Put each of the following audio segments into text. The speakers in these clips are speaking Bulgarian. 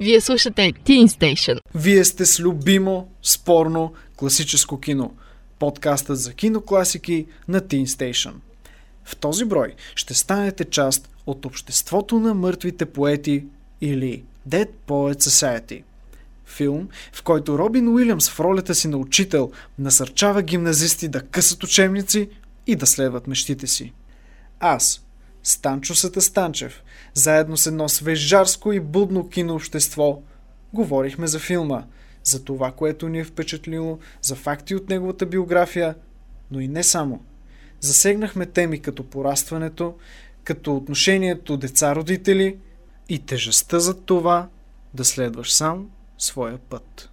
Вие слушате Teen Station. Вие сте с любимо, спорно, класическо кино. Подкастът за кинокласики на Teen Station. В този брой ще станете част от обществото на мъртвите поети или Dead Poet Society. Филм, в който Робин Уилямс в ролята си на учител насърчава гимназисти да късат учебници и да следват мечтите си. Аз, Станчо Сатастанчев, заедно с едно свежарско и будно кинообщество, говорихме за филма, за това, което ни е впечатлило, за факти от неговата биография, но и не само. Засегнахме теми като порастването, като отношението деца-родители и тежестта за това да следваш сам своя път.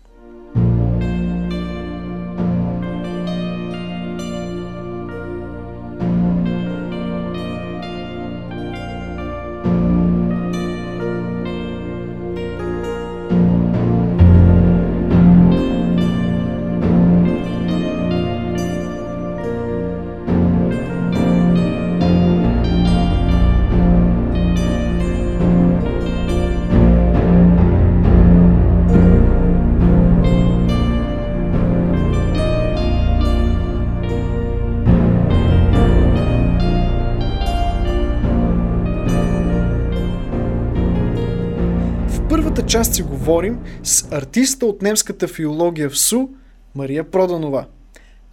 Говорим с артиста от немската филология в СУ Мария Проданова,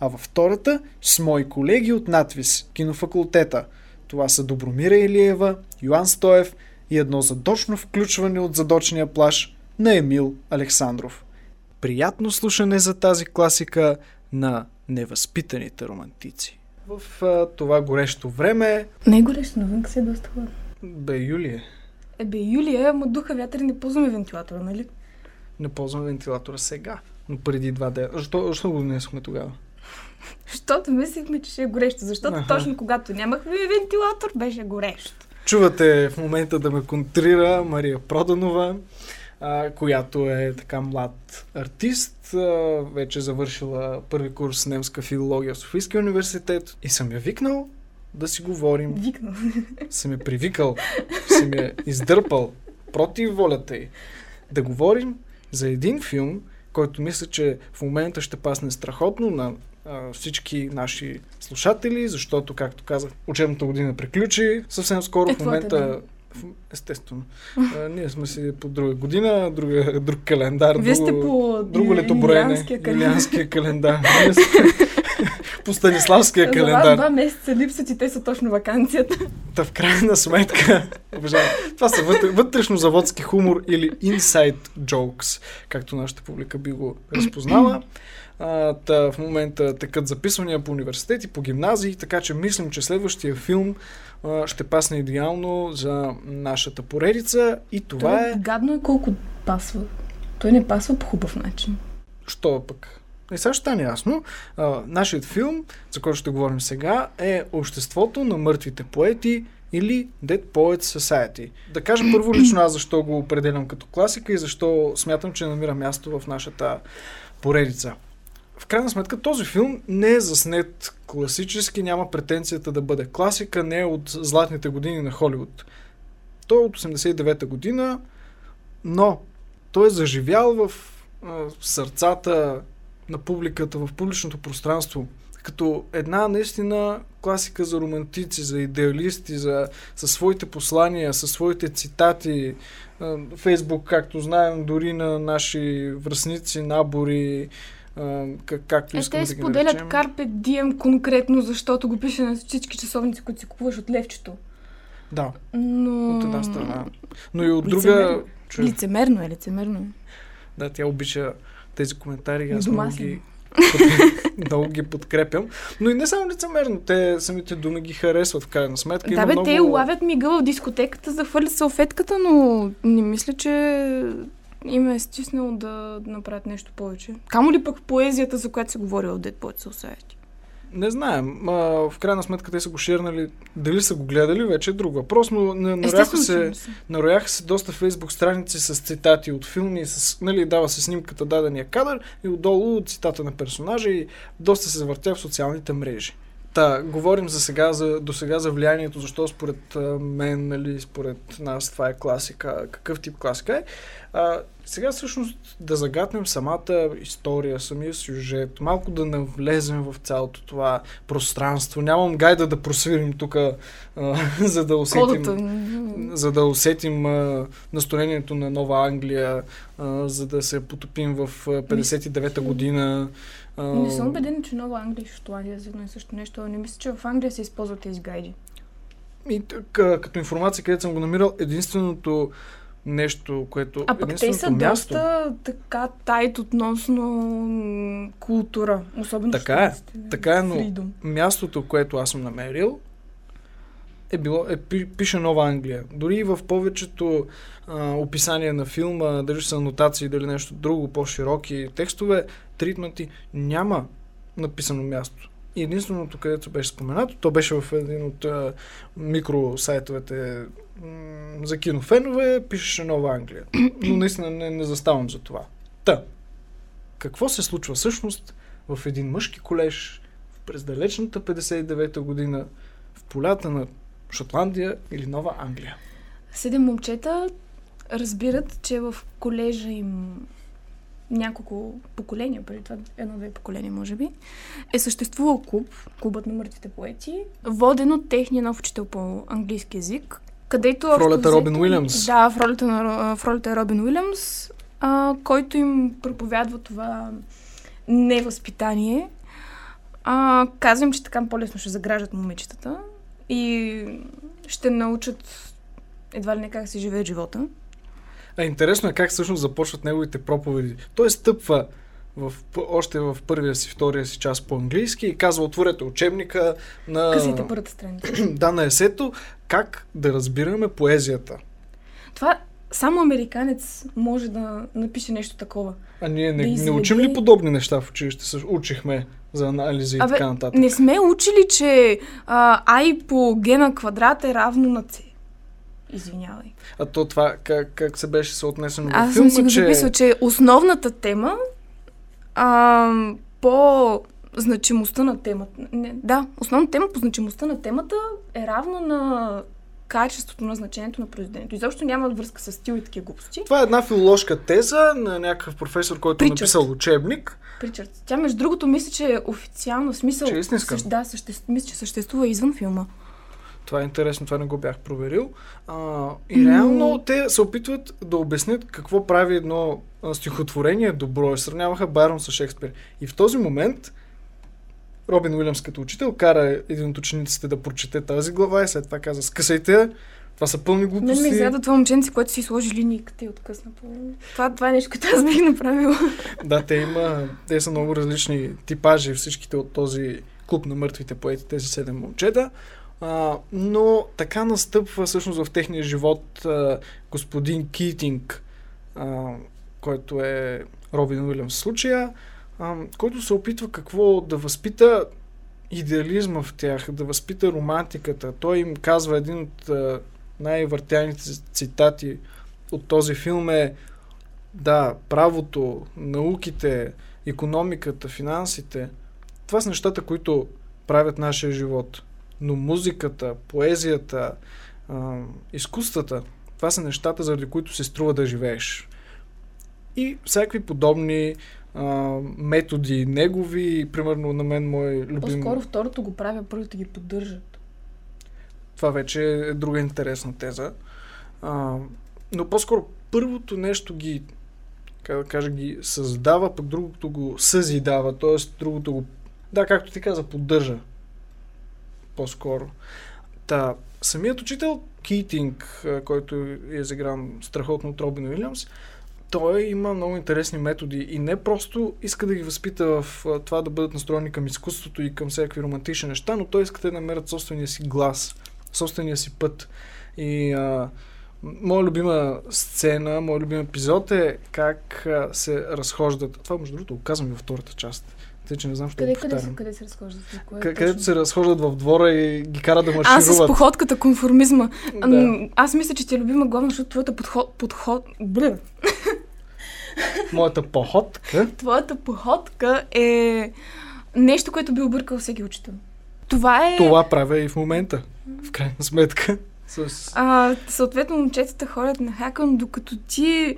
а във втората с мои колеги от надвис кинофакултета. Това са Добромира Илиева, Йоан Стоев и едно задочно включване от задочния плаш на Емил Александров. Приятно слушане за тази класика на невъзпитаните романтици. В а, това горещо време, Не е горещо, навън се е доста хладно. бе Юлие, Е, бе, Юлия, ама духа вятър не ползваме вентилатора, нали? не ползвам вентилатора сега, но преди два дена. Защо, защо го донесохме тогава? Защото мислихме, че ще е горещо. Защото Аха. точно когато нямахме вентилатор, беше горещо. Чувате в момента да ме контрира Мария Проданова, а, която е така млад артист, а, вече завършила първи курс немска филология в Софийския университет и съм я викнал да си говорим. Викнал. Съм я привикал, съм я издърпал против волята й да говорим за един филм, който мисля, че в момента ще пасне страхотно на а, всички наши слушатели, защото, както казах, учебната година приключи съвсем скоро. Е, в твоята, момента, в, естествено, а, ние сме си по друга година, друга, друг календар, Вие сте по друго календар. юлианския календар. Ние сме по Станиславския календар. два месеца липсват и те са точно вакансията. Та в крайна сметка, уважаеми, това са вътре, вътрешно-заводски хумор или inside jokes, както нашата публика би го разпознала. А, та в момента текат записвания по университети, по гимназии, така че мислим, че следващия филм а, ще пасне идеално за нашата поредица и това Това е... Гадно е колко пасва. Той не пасва по хубав начин. Що пък? И сега ще стане ясно. А, нашият филм, за който ще говорим сега, е Обществото на мъртвите поети или Dead Poets Society. Да кажа първо лично аз защо го определям като класика и защо смятам, че намира място в нашата поредица. В крайна сметка този филм не е заснет класически, няма претенцията да бъде класика, не е от златните години на Холивуд. Той е от 89-та година, но той е заживял в сърцата на публиката, в публичното пространство, като една наистина класика за романтици, за идеалисти, за, със своите послания, със своите цитати. А, Фейсбук, както знаем, дори на наши връзници, набори, а, как, както Е, искаме те да ги споделят наречем. Carpe Diem конкретно, защото го пише на всички часовници, които си купуваш от левчето. Да, Но... от една страна. Но и от Лицемерно. друга... Чуй, Лицемерно е, лицемерно е. Да, тя обича тези коментари. Аз много ги, много ги подкрепям. Но и не само лицемерно. Те самите думи ги харесват в крайна сметка. Да, Има бе, много... те улавят мига в дискотеката, захвърлят салфетката, но не мисля, че им е стиснало да направят нещо повече. Камо ли пък поезията, за която се говори в Dead Poets Society? Не знаем. А, в крайна сметка те са го ширнали. Дали са го гледали, вече е друг въпрос, но на- нарояха се, нарояха се доста фейсбук страници с цитати от филми, с, нали, дава се снимката дадения кадър и отдолу цитата на персонажа и доста се завъртя в социалните мрежи. Та, говорим за сега, за, до сега за влиянието, защо според мен, нали, според нас това е класика, какъв тип класика е. А, сега всъщност да загатнем самата история, самия сюжет, малко да навлезем в цялото това пространство. Нямам гайда да просвирим тук, за да усетим, Кодата. за да усетим а, настроението на Нова Англия, а, за да се потопим в а, 59-та година. А, Не съм убедена, че Нова Англия и Шотландия за едно и също нещо. Не мисля, че в Англия се използват тези гайди. И, като информация, където съм го намирал, единственото нещо, което... А пък те са място, доста така тайт относно култура. Особено Така е, шотландците. така е, но- Freedom. мястото, което аз съм намерил, е било, е, пи- пише Нова Англия. Дори и в повечето а, описания на филма, дали са анотации, дали нещо друго, по-широки текстове, тритменти, няма написано място. И единственото, където беше споменато, то беше в един от а, микросайтовете м- за кинофенове, пишеше Нова Англия. Но наистина не, не заставам за това. Та, какво се случва всъщност в един мъжки колеж през далечната 59-та година в полята на Шотландия или Нова Англия? Седем момчета разбират, че в колежа им няколко поколения, преди това едно-две поколения, може би, е съществувал клуб, клубът на мъртвите поети, воден от техния нов учител по английски язик, където... В ролята общо Робин Уилямс. Да, в ролята, на, в ролята Робин Уилямс, а, който им проповядва това невъзпитание. А, казвам, че така по-лесно ще заграждат момичетата и ще научат едва ли не как се живее живота. А интересно е как всъщност започват неговите проповеди. Той стъпва в, още в първия си, втория си час по-английски и казва, отворете учебника на, Късите първата страница. да, на есето, как да разбираме поезията. Това само американец може да напише нещо такова. А ние не, Да не изведе- учим ли подобни неща в училище? Учихме за анализи и Абе, така нататък. Не сме учили, че а, I по G на квадрат е равно на C. Извинявай. А то това как, как се беше съотнесено Аз в съм филма, си го че... записал, че основната тема а, по значимостта на темата. Не, да, основната тема по значимостта на темата е равна на качеството на значението на произведението. Изобщо няма връзка с стил и такива глупости. Това е една филоложка теза на някакъв професор, който е Причард. написал учебник. Причард. Тя, между другото, мисля, че е официално смисъл. Че е истинска? Същ, да, съществ, мисля, че съществува извън филма. Това е интересно, това не го бях проверил. А, и Но- реално те се опитват да обяснят какво прави едно стихотворение добро. И сравняваха Байрон с Шекспир. И в този момент Робин Уилямс като учител кара един от учениците да прочете тази глава и след това каза скъсайте. Това са пълни ме глупости. изряда това момченце, което си сложи линийката и откъсна. Това, това е нещо, което аз бих направила. Да, те има, те са много различни типажи, всичките от този клуб на мъртвите поети, тези седем момчета. Но така настъпва всъщност в техния живот а, господин Китинг, а, който е Робин Уилямс в случая, а, който се опитва какво да възпита идеализма в тях, да възпита романтиката. Той им казва един от най-въртяните цитати от този филм е да, правото, науките, економиката, финансите, това са нещата, които правят нашия живот. Но музиката, поезията, а, изкуствата, това са нещата, заради които се струва да живееш. И всякакви подобни а, методи негови, примерно на мен мой любим... По-скоро второто го правя, първото ги поддържат. Това вече е друга интересна теза. А, но по-скоро първото нещо ги, как да кажа, ги създава, пък другото го съзидава, т.е. другото го, да, както ти каза, поддържа. По-скоро. Та, самият учител Китинг, който е изигран страхотно от Робин Уилямс, той има много интересни методи и не просто иска да ги възпита в това да бъдат настроени към изкуството и към всякакви романтични неща, но той иска да намерят собствения си глас, собствения си път. И а, моя любима сцена, моя любим епизод е как се разхождат. Това, между другото, го казвам и във втората част. Тъй, че не знам, защо Къде, го къде, се, къде се разхождат? Кое К- точно? където се разхождат в двора и ги карат да А, маршируват. с походката, конформизма. Да. Аз мисля, че ти е любима главно, защото твоята подход... подход бля, Моята походка. твоята походка е нещо, което би объркал всеки учител. Това е... Това правя и в момента. В крайна сметка. С... А, съответно, момчетата ходят на хакън, докато ти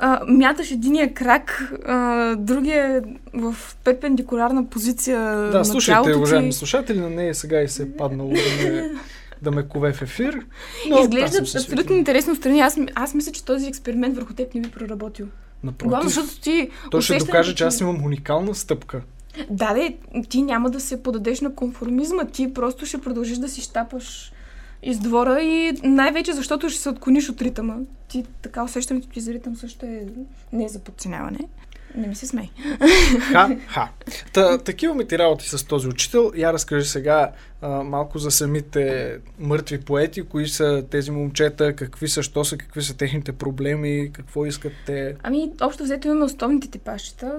а, мяташ единия крак, а, другия в перпендикуларна позиция Да, слушайте, уважаеми слушатели, на нея сега и се е паднало да ме, да ме кове в ефир. Но Изглежда абсолютно интересно страни. Аз, аз мисля, че този експеримент върху теб не би проработил. Главно, Напротив, защото ти... той ще докаже, че аз имам уникална стъпка. Да, де, ти няма да се подадеш на конформизма, ти просто ще продължиш да си щапаш из двора и най-вече защото ще се отклониш от ритъма. Ти така усещането ти за ритъм също е не е за подценяване. Не ми се смей. Ха, ха. Та, такива ми ти работи с този учител. Я разкажи сега а, малко за самите мъртви поети, кои са тези момчета, какви са, що са, какви са техните проблеми, какво искат те. Ами, общо взето имаме основните типащета.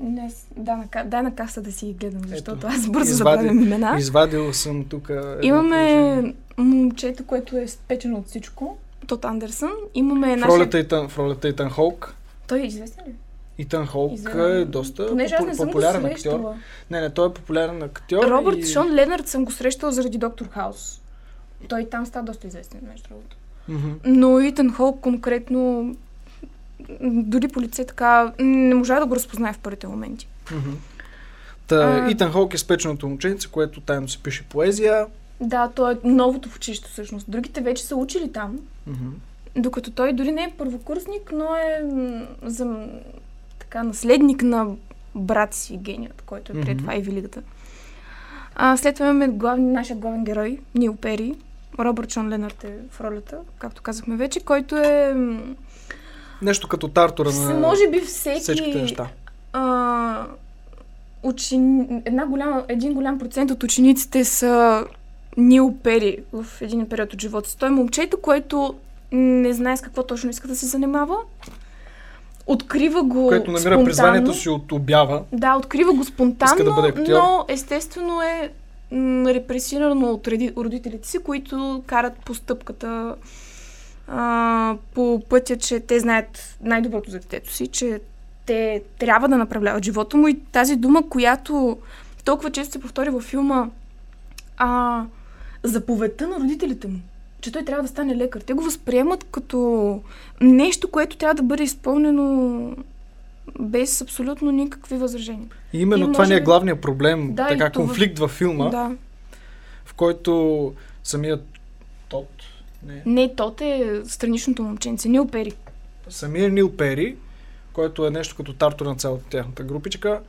Днес, да, на, дай на каса да си ги гледам, защото Ето, аз бързо извади- забравям имена. Извадил съм тук. едно положение. Момчето, което е спечено от всичко. Тот Андерсън. Имаме В нашия... ролята, Итан, в ролята Итан Холк. Той е известен ли? Итан Холк Извинявам. е доста Понеже попу- популярен актьор. Не, не, той е популярен актьор. Робърт и... Шон Ленард съм го срещал заради Доктор Хаус. Той там става доста известен, между другото. Мгм. Но Итан Холк конкретно дори по лице така не можа да го разпознае в първите моменти. Мгм. Та, А- Итан Холк е спеченото момченце, което тайно се пише поезия. Да, той е новото в училище всъщност. Другите вече са учили там, Мгм. докато той дори не е първокурсник, но е за така наследник на брат си геният, който е пред Мгм. това и великата. А, след това имаме главни, нашия главен герой, Нил Пери. Робърт Шон Ленард е в ролята, както казахме вече, който е... Нещо като тартора на може би всеки... всичките неща. А, учени... една голяма, един голям процент от учениците са Нил Пери в един период от живота си. Той е момчето, което не знае с какво точно иска да се занимава. Открива го Което намира спонтанно. призванието си от обява. Да, открива го спонтанно, да но естествено е репресирано от родителите си, които карат по стъпката а, по пътя, че те знаят най-доброто за детето си, че те трябва да направляват живота му и тази дума, която толкова често се повтори във филма а, заповедта на родителите му, че той трябва да стане лекар. Те го възприемат като нещо, което трябва да бъде изпълнено без абсолютно никакви възражения. И именно И това може ни е главният проблем, Да, така това- конфликт във филма, Да. в който самият Тот, не, Не, тот е страничното момченце. Нил Пери. самият Нил Пери, който е нещо като тартор на цялата тяхната групичка,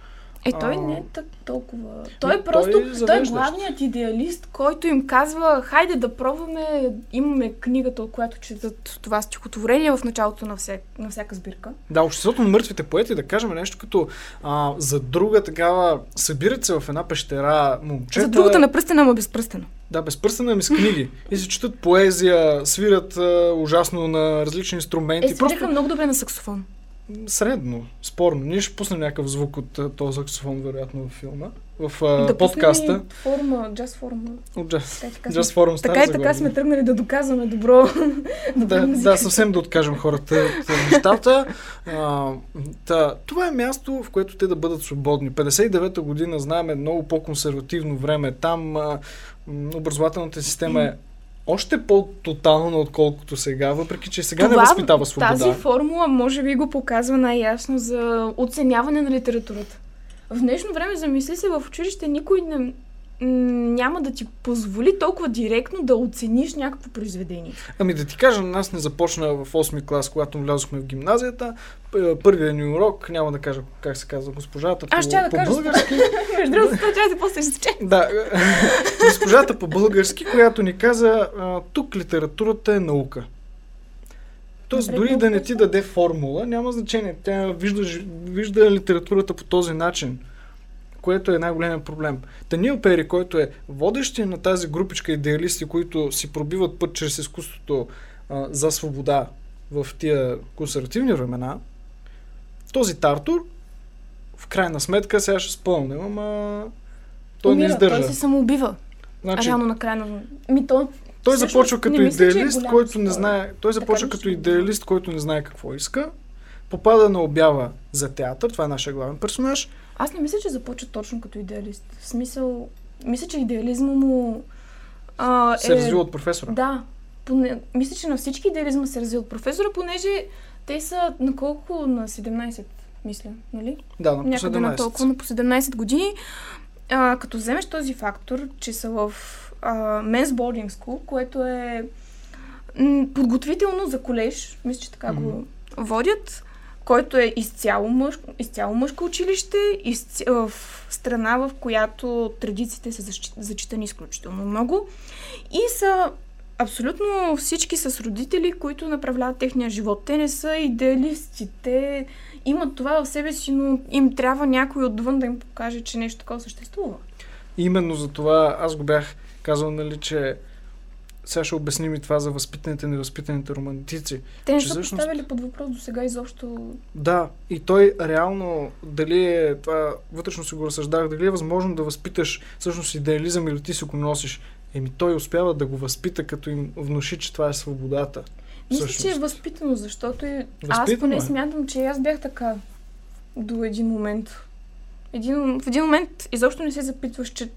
Е, той А. не е так толкова. Той е просто. той Той, е главният идеалист, който им казва: хайде да пробваме. Имаме книгата, от която четат това стихотворение в началото на, всяк, на всяка сбирка. Да, обществото на мъртвите поети, да кажем нещо като а, за друга такава, събират се в една пещера момчета. За другата на пръстена, ама безпръстена. Да, безпръстена ми с книги. И се четат поезия, свират а, ужасно на различни инструменти. Е, свиреха много добре на саксофон. Средно, спорно. Ние ще пуснем някакъв звук от този саксофон, вероятно, във филма. В а, да подкаста. форма, джаз форма. От Just, Така, и така, сме, и така сме тръгнали да доказваме добро. Да, музика. да, съвсем да откажем хората от нещата. А, та, това е място, в което те да бъдат свободни. 59-та година, знаем, е много по-консервативно време. Там а, образователната система е още по-тотална, отколкото сега, въпреки че сега не възпитава свобода. Тази формула може би го показва най-ясно за оценяване на литературата. В днешно време, замисли се, в училище никой не, няма да ти позволи толкова директно да оцениш някакво произведение. Ами да ти кажа, нас не започна в 8-ми клас, когато влязохме в гимназията. Първият ни урок, няма да кажа как се казва госпожата Аз по, ще да по кажа български. Между другото, трябва да после ще. Да, госпожата по български, която ни каза, тук литературата е наука. Тоест, дори да не ти даде формула, няма значение. Тя вижда, вижда литературата по този начин, което е най-големият проблем. Танил Пери, който е водещия на тази групичка идеалисти, които си пробиват път чрез изкуството а, за свобода в тия консервативни времена, този Тартур, в крайна сметка, сега ще спълнем, ама той Умира, не издържа. Той се самоубива. Значи, Реално на края на... Ми то... той започва като мисля, е идеалист, голям който не знае. Той започва ли като идеалист, който не знае какво иска. Попада на обява за театър. Това е нашия главен персонаж. Аз не мисля, че започва точно като идеалист. В смисъл... Мисля, че идеализма му... А, Се е... развива от професора. Да. Поне... Мисля, че на всички идеализма се развива от професора, понеже Те са на колко? На 17, мисля, нали? Да, на по Някъде на 17. толкова, на по 17 години. А, като вземеш този фактор, че са в а, Men's Boarding School, което е м, подготвително за колеж, мисля, че така го водят, който е изцяло, мъж, изцяло мъжко училище, изця... в страна, в която традициите са зачитани изключително много. И са абсолютно всички с родители, които направляват техния живот. Те не са идеалисти, те имат това в себе си, но им трябва някой отвън да им покаже, че нещо такова съществува. Именно за това аз го бях казал, нали, че сега ще обясним и това за възпитаните и невъзпитаните романтици. Те не са всъщност- поставили под въпрос до сега изобщо. Да, и той реално, дали е, това вътрешно си го разсъждах, дали е възможно да възпиташ всъщност идеализъм или ти си го носиш. Еми той успява да го възпита, като им внуши, че това е свободата. Мисля, Всъщност. че е възпитано, защото аз Възпитано поне е. смятам, че аз бях така до един момент. Един, в един момент изобщо не се запитваш, че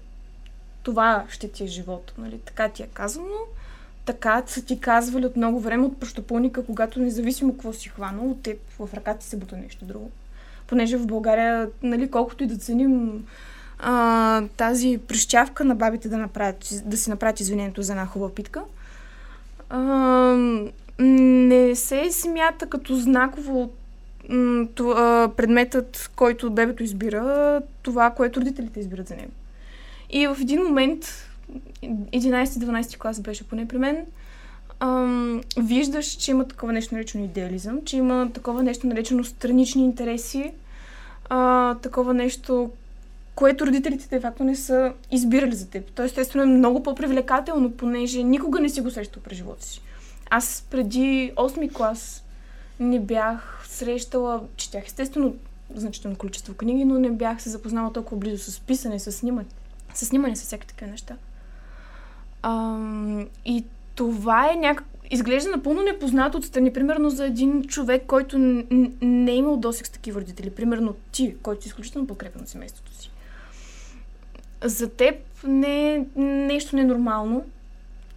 това ще ти е живота. Нали? Така ти е казано. Така са ти казвали от много време от пръщопълника, когато независимо какво си хванал, от теб в ръката ти се бута нещо друго. Понеже в България, нали, колкото и да ценим а, тази прищявка на бабите да, направят, да си направят извинението за една хубава питка, а, не се смята като знаково м, то, а, предметът, който бебето избира, това, което родителите избират за него. И в един момент, 11-12 клас беше поне при мен, ам, виждаш, че има такова нещо наречено идеализъм, че има такова нещо наречено странични интереси, а, такова нещо, което родителите де факто не са избирали за теб. То естествено е много по-привлекателно, понеже никога не си го срещал през живота си. Аз преди 8 клас не бях срещала, четях естествено значително количество книги, но не бях се запознала толкова близо с писане, с снимане, с снимане, с всякакви такива неща. И това е някак... Изглежда напълно непознато отстрани. Примерно за един човек, който не е имал досек с такива родители. Примерно ти, който си изключително подкрепя на семейството си. За теб не е нещо ненормално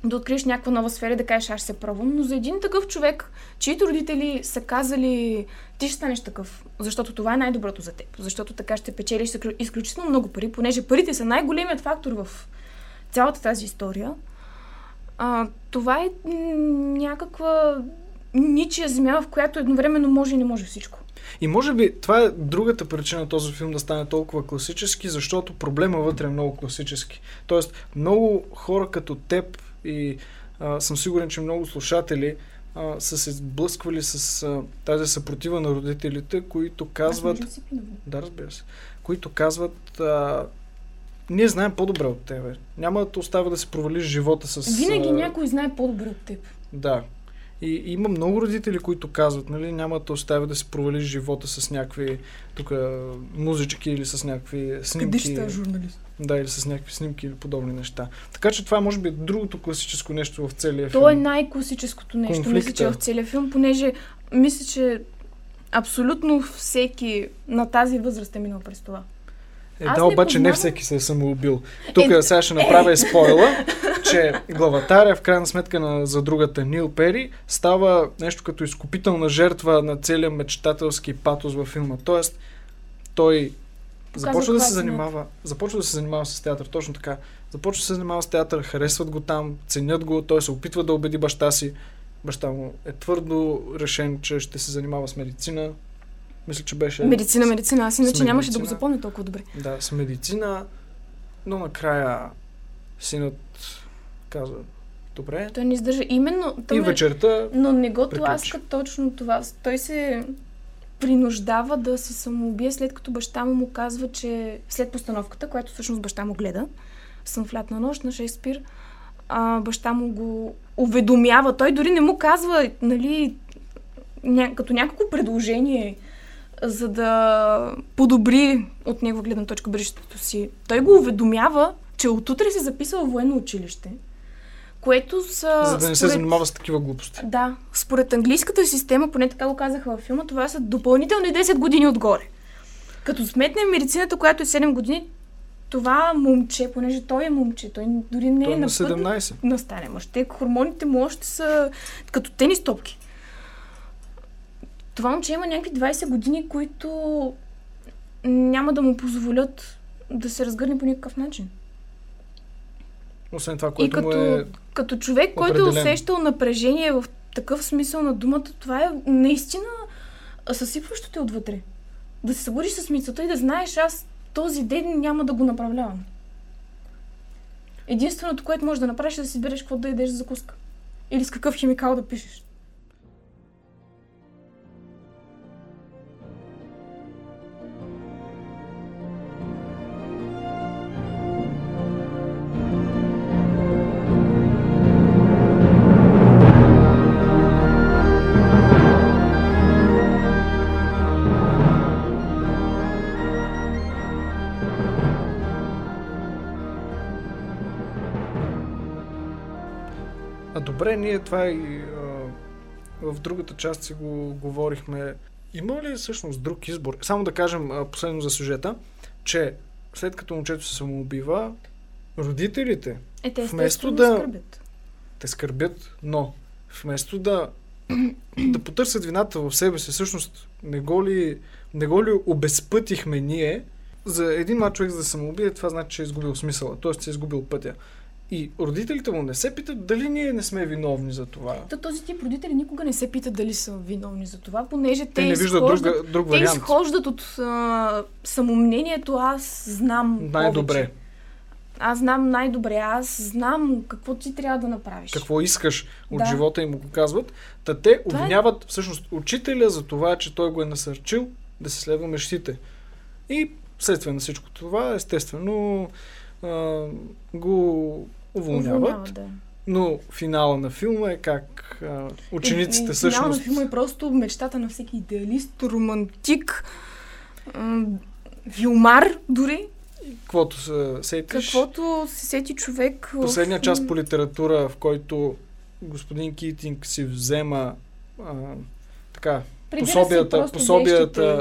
да откриеш някаква нова сфера и да кажеш аз се пробвам, но за един такъв човек, чието родители са казали ти ще станеш такъв, защото това е най-доброто за теб, защото така ще печелиш изклю- изключително много пари, понеже парите са най-големият фактор в цялата тази история. А, това е някаква ничия земя, в която едновременно може и не може всичко. И може би това е другата причина този филм да стане толкова класически, защото проблема вътре е много класически. Тоест, много хора като теб и а, съм сигурен, че много слушатели а, са се сблъсквали с а, тази съпротива на родителите, които казват... Аз. Да, разбира се. Които казват, а, ние знаем по-добре от тебе. Няма да те оставя да се провалиш живота с... Винаги а, някой знае по-добре от теб. Да. И и има много родители, които казват, нали, няма да те оставя да се провалиш живота с някакви тук музички или с някакви снимки. журналист? Да, или с някакви снимки или подобни неща. Така че това може би е другото класическо нещо в целия То е филм. най-класическото нещо, Конфликта. мисля, че в целия филм, понеже мисля, че абсолютно всеки на тази възраст е минал през това. Е, Аз да, не обаче не познавам- всеки се е самоубил. Тук Е, сега ще направя спойла, че главатаря в крайна сметка на, за другата Нил Пери става нещо като изкупителна жертва на целия мечтателски патос във филма. Тоест, той Показва започва да се е занимава, започва да се занимава с театър, точно така. Започва да се занимава с театър, харесват го там, ценят го, той се опитва да убеди баща си. Баща му е твърдо решен, че ще се занимава с медицина. Мисля, че беше... Медицина, медицина. Аз иначе нямаше да го запомня толкова добре. Да, с медицина, но накрая синът каза, добре. Той не издържа. Именно. той И вечерта, Но не го приключи. тласка точно това. Той се принуждава да се самоубие, след като баща му му казва, че след постановката, която всъщност баща му гледа, съм в лятна нощ на Шекспир, а, баща му го уведомява. Той дори не му казва, нали, ня... като някакво предложение, за да подобри от негова гледна точка бъдещето си. Той го уведомява, че отутре се записва в военно училище, което са... за да не се според- занимава с такива глупости. да, според английската система, поне така го казаха във филма, това са допълнителни 10 години отгоре. Като сметнем медицината, която е 7 години, това момче, понеже той е момче, той дори не Той е на на път 17. на стане мъж. Те хормоните му още са като тенис топки. Това момче има някакви 20 години, които няма да му позволят да се разгърне по никакъв начин. Освен това, И което му като, е... като човек, който е усещал напрежение в такъв смисъл на думата, това е наистина съсипващо те отвътре. Да се събудиш с мисълта и да знаеш, аз този ден няма да го направлявам. Единственото, което можеш да направиш е да си избереш какво да ядеш за закуска. Или с какъв химикал да пишеш. Добре, ние това и а, в другата част си го говорихме. Има ли всъщност друг избор? Само да кажем а, последно за сюжета, че след като момчето се самоубива, родителите Е, те Вместо да- скърбят. те скърбят, но вместо да, да потърсят вината в себе си, всъщност не го ли, не го ли обезпътихме ние, за един млад човек за да самоубие, това значи, че е изгубил смисъла, т.е. че е изгубил пътя. И родителите му не се питат дали ние не сме виновни за това. То този тип родители никога не се питат дали са виновни за това, понеже те, Те не изхождат, друг, друг те вариант. изхождат от а, самомнението аз знам Най-добре. повече. Аз знам най-добре, аз знам какво ти трябва да направиш. Какво искаш от Да. живота и му го казват. Та те Това е- обвиняват всъщност учителя за това, че той го е насърчил да се следва мечтите. И следствие на всичко това, естествено, а, го уволняват. Уволняват, да. Но финала на филма е как а, учениците и, и, всъщност... Финално филма е просто мечтата на всеки идеалист, романтик, м, вилмар дори, Каквото се сетиш. каквото се сети човек. в- Последния част по литература, в който господин Китинг си взема а, така, Прибира пособията, пособията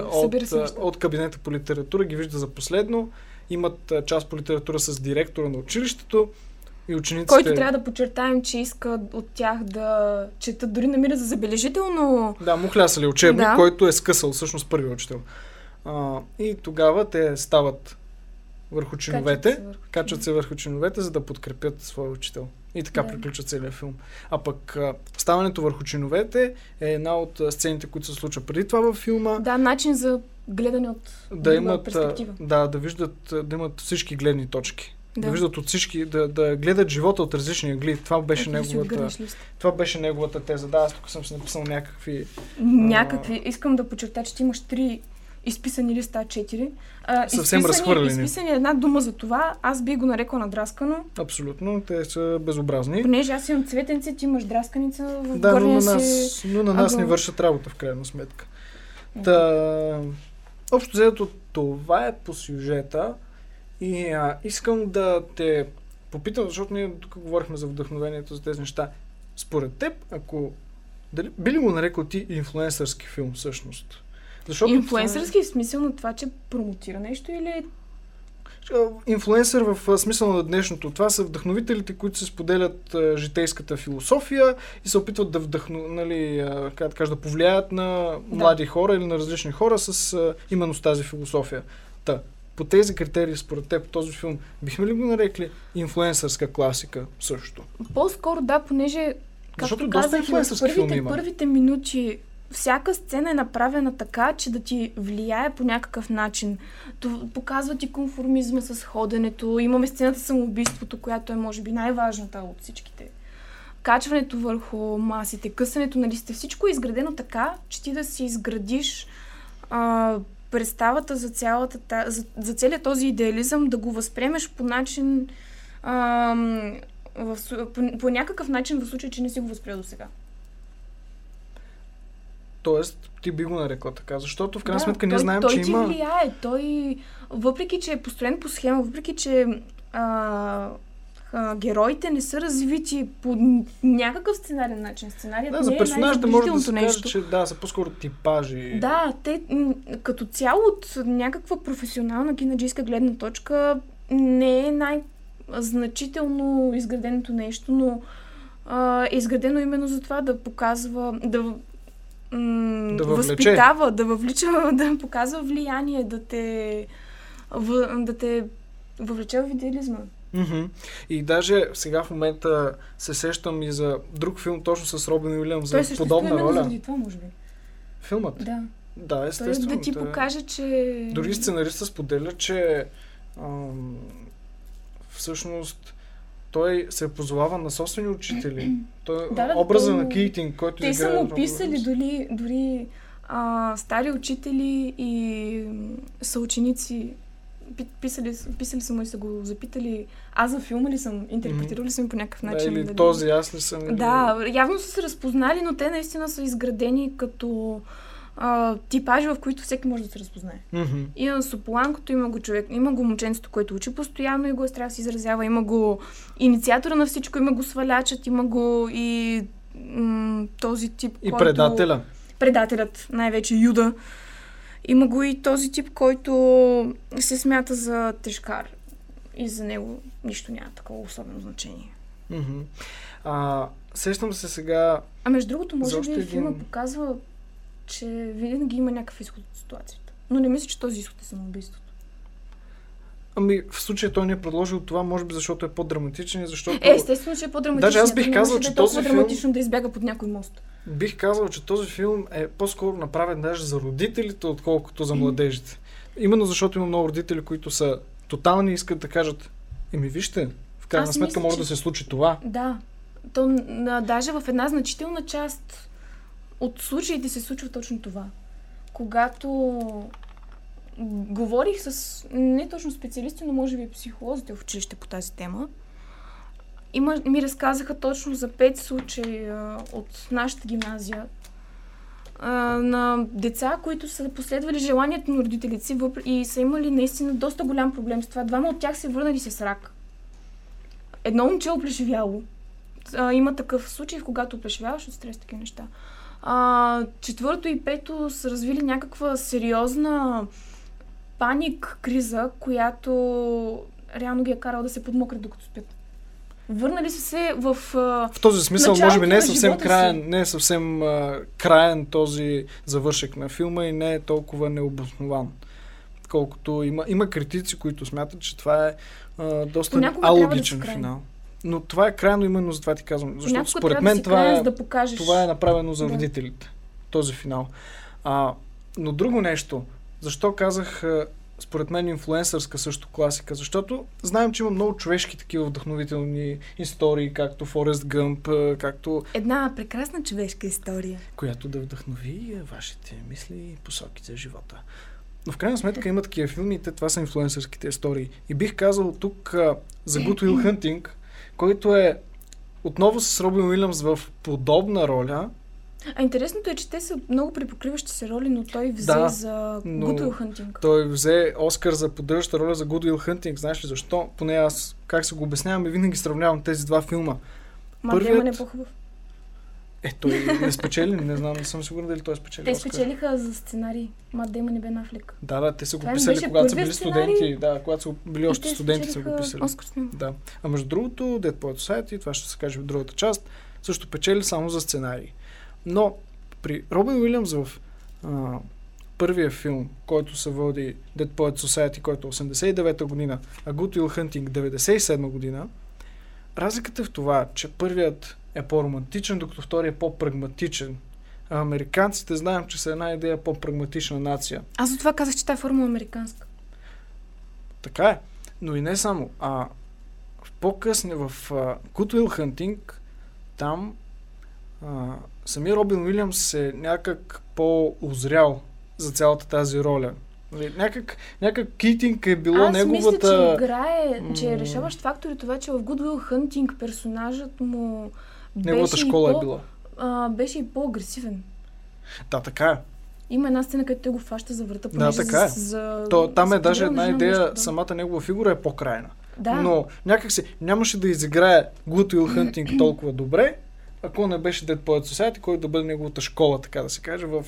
вещите, от, от кабинета по литература ги вижда за последно. Имат а, част по литература с директора на училището и учениците... Който трябва да подчертаем, че иска от тях да четат, дори намира за забележително. Да, му хлясали учебник, Да. който е скъсал всъщност първият учител. А, и тогава те стават върху чиновете, качват се върху качват се върху чиновете, за да подкрепят своя учител. И така Да. приключва целият филм. А пък а, ставането върху чиновете е една от сцените, които се случва преди това във филма. Да, начин за гледане от да имат, перспектива. да, да виждат, да имат всички гледни точки. Да. Да. виждат от всички, да, да гледат живота от различни ъгли. Това беше, Ето неговата, това беше неговата теза. Да, аз тук съм си написал някакви... Някакви. Искам да подчертая, че ти имаш три изписани листа, четири. А, Съвсем разхвърлени. Изписани една дума за това. Аз би го нарекла надраскано, Абсолютно, те са безобразни. понеже аз имам цветенце, ти имаш драсканица в Да, но на нас, си... но на нас ъгъл. ни вършат работа в крайна сметка. Та, общо взето това е по сюжета и а, искам да те попитам, защото ние тук говорихме за вдъхновението за тези неща. Според теб, ако дали, би ли го нарекал ти инфлуенсърски филм всъщност? Защото Инфлуенсърски в смисъл на това, че промотира нещо или А, Инфлуенсър в смисъл на днешното. Това са вдъхновителите, които се споделят а, житейската философия и се опитват да вдъхну, нали, а, как да кажа, да повлияят на Да. млади хора или на различни хора с а, именно с тази философия. Та, по тези критерии, според теб, този филм, бихме ли го нарекли инфлуенсърска класика също? по-скоро да, понеже Защото както доста казах, първите, първите минути всяка сцена е направена така, че да ти влияе по някакъв начин. То показва ти конформизма с ходенето. Имаме сцената самоубийството, която е, може би, най-важната от всичките. Качването върху масите, късането на листите, всичко е изградено така, че ти да си изградиш а, представата за, цялата, та- за, за целият този идеализъм, да го възприемеш по начин, а, в, по, по някакъв начин, в случай, че не си го възприел до сега. Тоест, ти би го нарекла така, защото в крайна Да, сметка ние той, знаем, той че ти има... влияе. Той, въпреки че е построен по схема, въпреки че а, а, героите не са развити по някакъв сценарен начин. Сценарият Да, за не е персонажите може да се най-забележителното каже, че да, са по-скоро типажи. Да, те м, като цяло от някаква професионална кинаджийска гледна точка не е най-значително изграденото нещо, но а, е изградено именно за това да показва, да м- Да въвлече. възпитава, да въвлича, да показва влияние, да те, в, да те въвлече в идеализма. Мгм. И даже сега в момента се сещам и за друг филм, точно с Робин Уилямс, Той за подобна роля. заради това, може би. Филмът? Да. Да, Той естествено. да ти той е- покаже, че... Дори сценариста споделя, че ам, всъщност той се позовава на собствени учители. Той, Да, да, образа то- на Кейтинг, който Те са му Робин писали Уилямс. дори, дори а, стари учители и съученици. Пи- Писали, писали са му и са го запитали. Аз за филма ли съм? Интерпретирали съм по някакъв Да, начин. или дали- този, аз не съм. или- Да, явно са се разпознали, но те наистина са изградени като а, типажи, в които всеки може да се разпознае. Мгм. Има сополанкото, има го човек, има го момченцето, което учи постоянно и го е да се изразява, има го инициатора на всичко, има го свалячът, има го и м- този тип, И който... предателя. Предателят, най-вече Юда. Има го и този тип, който се смята за тежкар. И за него нищо няма такова особено значение. Мгм. А, сещам се сега. А между другото, може би един- филма показва, че винаги има някакъв изход от ситуацията. Но не мисля, че този изход е самоубийството. Ами, в случая той не е предложил това, може би защото е по-драматичен защото. Е, естествено, че е по-драматично. Даже аз бих казал, че е толкова този филм- драматично да избяга под някой мост. Бих казал, че този филм е по-скоро направен даже за родителите, отколкото за младежите. Именно защото има много родители, които са тотални и искат да кажат, еми вижте, в крайна Аз сметка мисля, може че- да се случи това. Да. То на, даже в една значителна част от случаите се случва точно това. Когато говорих с не точно специалисти, но може би психолозите в училище по тази тема, има, ми разказаха точно за пет случаи а, от нашата гимназия на деца, които са последвали желанието на родителите си и са имали наистина доста голям проблем с това. Двама от тях се върнали с рак. Едно момче е. А, има такъв случай, когато оплешивяваш от стрес, такива неща. Четвърто и пето са развили някаква сериозна паник криза, която реално ги е карала да се подмокрят докато спят. Върнали са се в... а, В този смисъл, може би не е съвсем живота си. краен, не е съвсем а, краен този завършек на филма и не е толкова необоснован. Колкото има, има критици, които смятат, че това е а, доста Понякога да алогичен краен. финал. Но това е крайно именно за това ти казвам. Защото Понякога според мен да това краен, е, да покажеш. това е направено за Да. родителите. Този финал. А, но друго нещо. Защо казах според мен инфлуенсърска също класика? Защото знаем, че има много човешки такива вдъхновителни истории, както Форест Гъмп, както Една прекрасна човешка история. която да вдъхнови а, вашите мисли и посоки за живота. Но в крайна сметка има такива филми и те това са инфлуенсърските истории. И бих казал тук а, за Good Will Hunting, който е отново с Робин Уилямс в подобна роля, А интересното е, че те са много припокриващи се роли, но той взе Да, за но- Good Will Hunting. Той взе Оскар за поддържаща роля за Good Will Hunting. Знаеш ли защо? Поне аз как се го обяснявам и винаги сравнявам тези два филма. Ма първият- Демон е по-хубав. Е, той не спечели, не знам, не съм сигурен дали той спечели Те Оскар. спечелиха за сценарий. Ма Демон е Бен Афлек. Да, да, те са го Това ми писали, когато са били сценарий. студенти. Да, когато са били още И студенти са го писали. Оскар. Да. А между другото, Dead Poet Society, това ще се каже в другата част, също печели само за сценарий. Но при Робин Уилямс в а, първия филм, който се води Dead Poet Society, който е 89-та година, а Good Will Hunting 97 година, разликата е в това, че първият е по-романтичен, докато вторият е по-прагматичен. А американците знаем, че са една идея по-прагматична нация. Аз за това казах, че тази формула е американска. Така е. Но и не само. А в по-късне в uh, Good Will Hunting, там а, самия Робин Уилямс е някак по-озрял за цялата тази роля. Нали, Някак, някак Китинг е било Аз неговата... мисля, че играе, че е решаващ фактор е това, че в Good Will Hunting персонажът му Неговата беше, школа и е по, била. а, беше и по-агресивен. Да, така е. Има една сцена, където той го фаща за врата, Да, така е. за, То, там е за даже една идея, нещо, да. самата негова фигура е по-крайна. Да, Но някак се нямаше да изиграе Good Will Hunting толкова добре, ако не беше Dead Poet Society, който да бъде неговата школа, така да се каже, в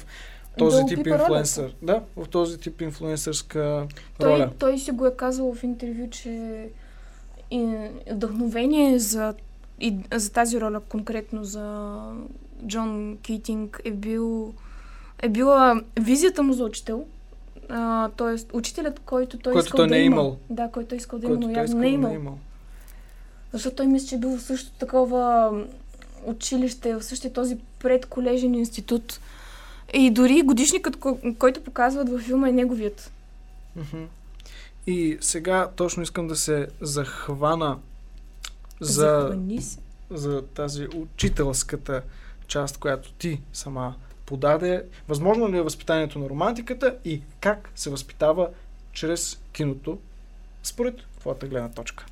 този тип инфлуенсър. Да, в този тип инфлуенсърска той, роля. той си го е казал в интервю, че вдъхновение за, и, за тази роля, конкретно за Джон Кейтинг, е бил е била визията му за учител. А, тоест, учителят, който той Който искал той да не е има. имал. Да, който той искал да има, но той явно не е имал. е имал. Защото той мисля, че е бил в същото такова училище, в същия този предколежен институт. И дори годишникът, кой- който показват във филма е неговият. И сега точно искам да се захвана за, за тази учителската част, която ти сама подаде. Възможно ли е възпитанието на романтиката и как се възпитава чрез киното, според твоята гледна точка?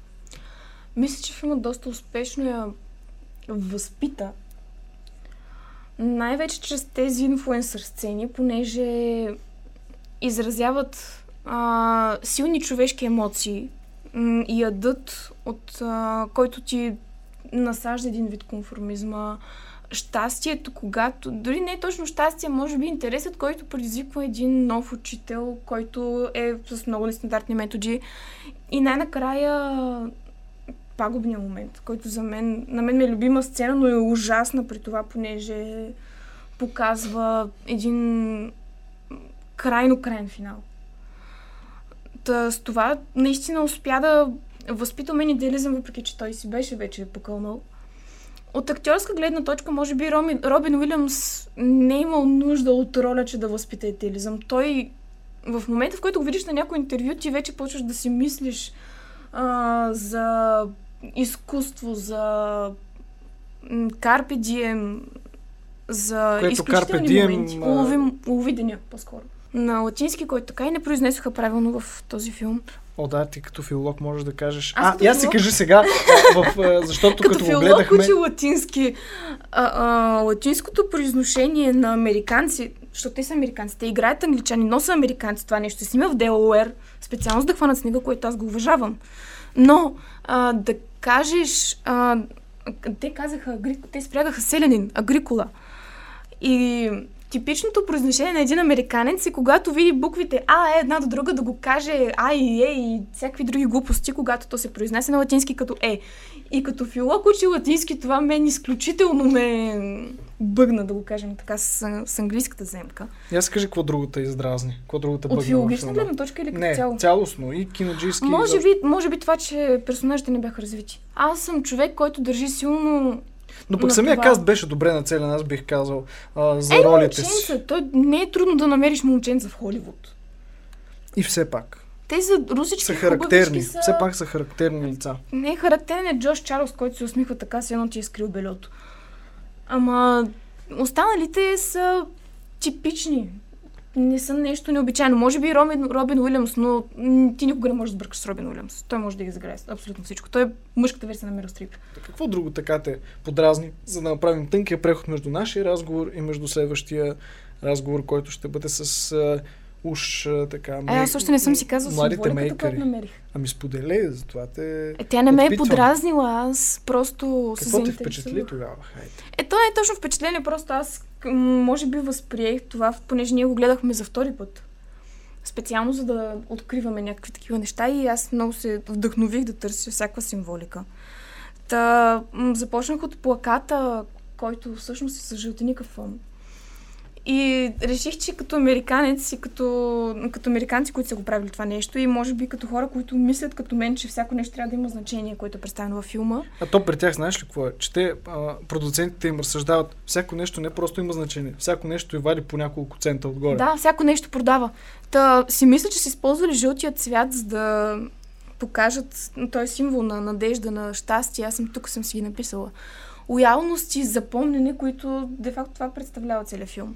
Мисля, че филмът доста успешно я възпита. Най-вече чрез тези инфлуенсър сцени, понеже изразяват а, силни човешки емоции и ядът, от а, който ти насажда един вид конформизма, щастието, когато... Дори не е точно щастие, може би интересът, който предизвиква един нов учител, който е с много нестандартни методи. И най-накрая пагубния момент, който за мен, на мен ми е любима сцена, но е ужасна при това, понеже показва един крайно крайен финал. Та, с това наистина успя да възпита мен идеализъм, въпреки че той си беше вече покълнал. От актьорска гледна точка, може би Роми, Робин Уилямс не е имал нужда от роля, че да възпита идеализъм. Той в момента, в който го видиш на някой интервю, ти вече почваш да си мислиш а, за изкуство, за карпе дием, за Което изключителни Diem, моменти. Улови, улови деня, по-скоро. На латински, който така и не произнесоха правилно в този филм. О, да, ти като филолог можеш да кажеш. Аз а, като я си филолог- кажи сега, в, защото Като, като, филолог гледахме... учи латински. А, а, латинското произношение на американци, защото те са американци, те играят англичани, но са американци. Това нещо снима в Делауер, специално за да хванат снега, което аз го уважавам. Но а, да кажеш... А, те казаха, те спрягаха селянин, агрикола. И типичното произношение на един американец е когато види буквите А, Е една до друга да го каже А и Е и всякакви други глупости, когато то се произнася на латински като Е. И като филолог учи латински, това мен изключително ме бъгна, да го кажем така, с, с английската земка. Я си кажи какво другото те издразни. Какво другото От бъгна във филологична филма. гледна точка или като Не, цяло? цялостно. И киноджийски. Може би, може би това, че персонажите не бяха развити. Аз съм човек, който държи силно Но пък на самия това- каст беше добре нацелен, аз бих казал, а, за Е, ролите си. Той не е трудно да намериш момченца в Холивуд. И все пак. Те са русички Са характерни. Са... Все пак са характерни лица. Не характерен е Джош Чарлз, който се усмихва така, все едно ти е скрил белето. Ама останалите са типични. Не са нещо необичайно. Може би Робин, Робин Уилямс, но ти никога не можеш да сбъркаш с Робин Уилямс. Той може да изиграе абсолютно всичко. Той е мъжката версия на Мерил Стрип. Какво друго така те подразни, за да направим тънкия преход между нашия разговор и между следващия разговор, който ще бъде с а, уж а, така... Е, аз още не съм си казал младите мейкъри. която намерих. Ами споделей, затова те... Е, тя не ме е подразнила, аз просто се Какво те впечатли тогава? Хайде. Е, то не е точно впечатление, просто аз може би възприех това, понеже ние го гледахме за втори път. Специално за да откриваме някакви такива неща и аз много се вдъхнових да търся всякаква символика. Та, започнах от плаката, който всъщност е с жълтеникъв фон. И реших, че като американец и като, като американци, които са го правили това нещо и може би като хора, които мислят като мен, че всяко нещо трябва да има значение, което е представено във филма, А то при тях знаеш ли какво е? Че те, а, продуцентите им разсъждават, всяко нещо не просто има значение, всяко нещо и вади по няколко цента отгоре. Да, всяко нещо продава. Та си мисля, че са използвали жълтият цвят, за да покажат, той е символ на надежда, на щастие. Аз съм тук, съм си ги написала. Лоялност и запомнене, които де-факто това представлява целият филм.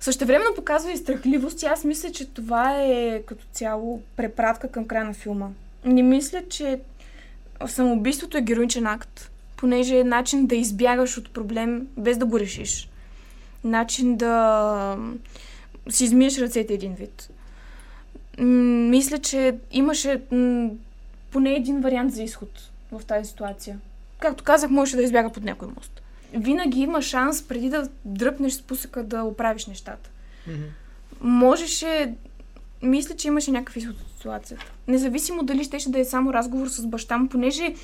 Същевременно показва и страхливост и аз мисля, че това е като цяло препратка към края на филма. Не мисля, че самоубийството е героичен акт, понеже е начин да избягаш от проблем без да го решиш. Начин да си измиеш ръцете един вид. Мисля, че имаше поне един вариант за изход в тази ситуация. Както казах, можеше да избяга под някой мост. Винаги има шанс преди да дръпнеш спусъка да оправиш нещата. Мгм. Можеше, мисля, че имаше някакъв изход от ситуацията. Независимо дали щеше да е само разговор с баща му, понеже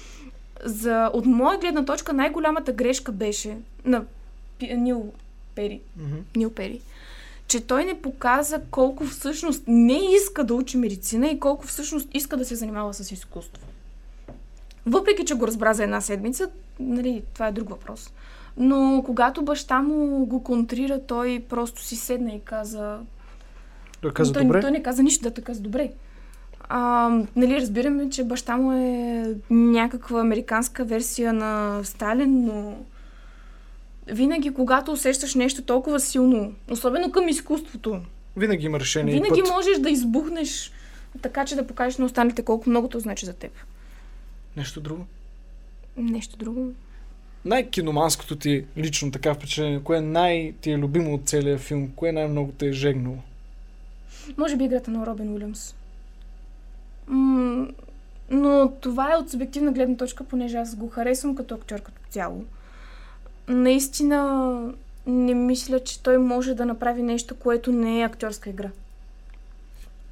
за, от моя гледна точка най-голямата грешка беше на Нил Пери, Мгм. Нил Пери, че той не показа колко всъщност не иска да учи медицина и колко всъщност иска да се занимава с изкуство. Въпреки, че го разбра за една седмица, нали, това е друг въпрос. Но когато баща му го контрира, той просто си седна и каза... Той каза той, добре. той не каза нищо, да той каза добре. А, нали, разбираме, че баща му е някаква американска версия на Сталин, но винаги, когато усещаш нещо толкова силно, особено към изкуството, Винаги има решение винаги път. можеш да избухнеш така, че да покажеш на останалите колко много то значи за теб. Нещо друго. Нещо друго. Най-киноманското ти лично така впечатление, кое най-ти е любимо от целия филм, кое най-много те е жегнало? Може би играта на Робин Уилямс. М- но това е от субективна гледна точка, понеже аз го харесвам като актьор като цяло. Наистина не мисля, че той може да направи нещо, което не е актьорска игра.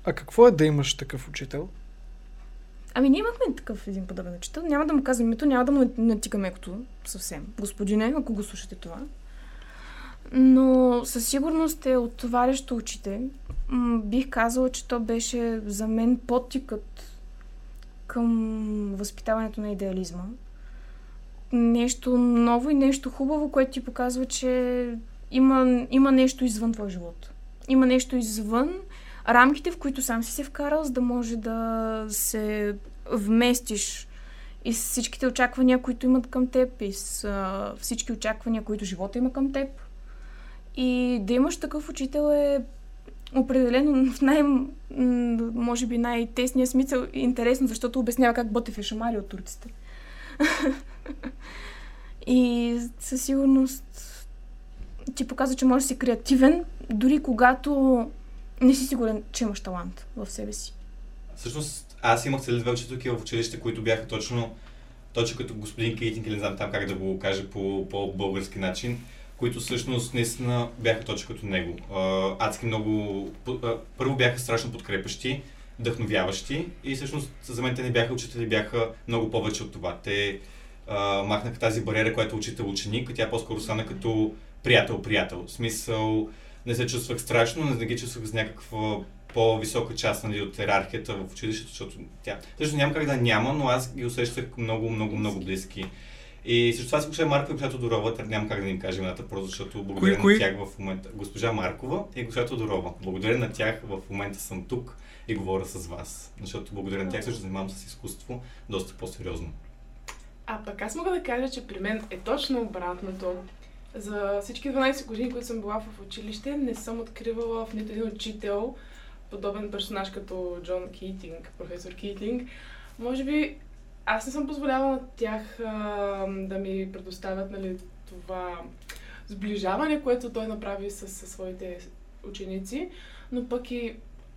А какво е да имаш такъв учител? Ами ние имахме такъв един подобен учител. Няма да му казвам името, няма да му натикам екото съвсем. Господине, ако го слушате това. Но със сигурност е отварящо очите. Бих казала, че то беше за мен подтикът към възпитаването на идеализма. Нещо ново и нещо хубаво, което ти показва, че има, има нещо извън твоя живот. Има нещо извън рамките, в които сам си се вкарал, за да може да се вместиш и с всичките очаквания, които имат към теб, и с а, всички очаквания, които живота има към теб. И да имаш такъв учител е определено в най- може би най-тесния смисъл интересно, защото обяснява как Ботев е шамари от турците. и със сигурност ти показва, че можеш да си креативен, дори когато не си сигурен, че имаш талант в себе си. Всъщност, аз имах цели две учителки в училище, които бяха точно, точно като господин Кейтинг, или не знам там как да го кажа по, по-български начин, които всъщност наистина бяха точно като него. Адски много... Първо бяха страшно подкрепещи, вдъхновяващи и всъщност за мен те не бяха учители, бяха много повече от това. Те а, махнаха тази бариера, която учител-ученик, тя по-скоро стана като приятел-приятел. В смисъл, не се чувствах страшно, не ги чувствах с някаква по-висока част нали, от иерархията в училището, защото тя... Също няма как да няма, но аз ги усещах много, много, много близки. И също това си госпожа Маркова и госпожа Тодорова, няма как да им кажа имената, просто защото благодаря кои? на тях в момента. Госпожа Маркова и госпожа Тодорова. Благодаря на тях в момента съм тук и говоря с вас. Защото благодаря на тях също занимавам с изкуство доста по-сериозно. А пък аз мога да кажа, че при мен е точно обратното. За всички 12 години, които съм била в училище, не съм откривала в нито един учител подобен персонаж като Джон Кейтинг, професор Кейтинг. Може би аз не съм позволявала на тях а, да ми предоставят нали, това сближаване, което той направи с, с своите ученици, но пък и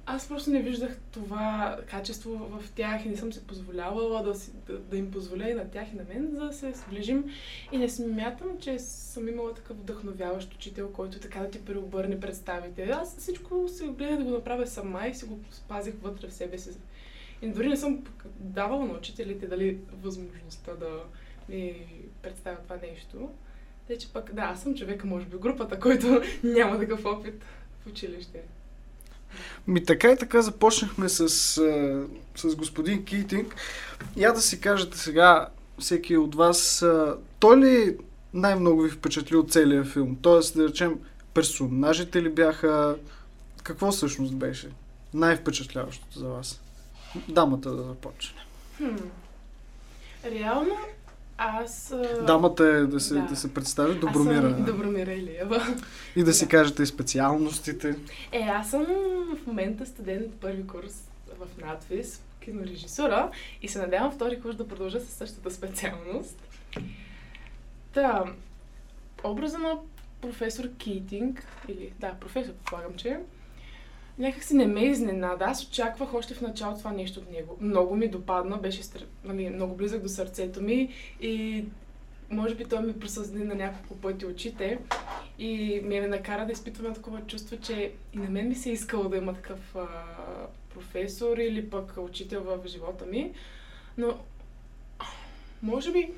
аз просто не виждах това качество в тях и не съм се позволявала да, си, да, да им позволя и на тях и на мен да се сближим. И не смятам, че съм имала такъв вдъхновяващ учител, който така да ти преобърне представите. Аз всичко се гледах да го направя сама и си го спазих вътре в себе си. И дори не съм давала на учителите дали възможността да ми представя това нещо. Тъй, че пък, да, аз съм човека, може би, групата, който няма такъв опит в училище. Ми така и така започнахме с, с господин Китинг. Я да си кажете сега, всеки от вас, той ли най-много ви впечатли от целия филм? Тоест, да речем, персонажите ли бяха... Какво всъщност беше най-впечатляващото за вас? Дамата да започне. Хм. Реално, аз... Дамата е да се, да. да. се представи Аз Добромира. съм Добромира Илиева. И да си Да. кажете и специалностите. Е, аз съм в момента студент първи курс в надвис, кинорежисура и се надявам втори курс да продължа със същата специалност. Та, образа на професор Кейтинг, или да, професор, предполагам, че е, някак си не ме изненада. Аз очаквах още в началото това нещо от него. Много ми допадна, беше нали, много близък до сърцето ми и може би той ми присъзни на няколко пъти очите и ме накара да изпитвам такова чувство, че и на мен ми се е искало да има такъв а, професор или пък учител в живота ми. Но, може би,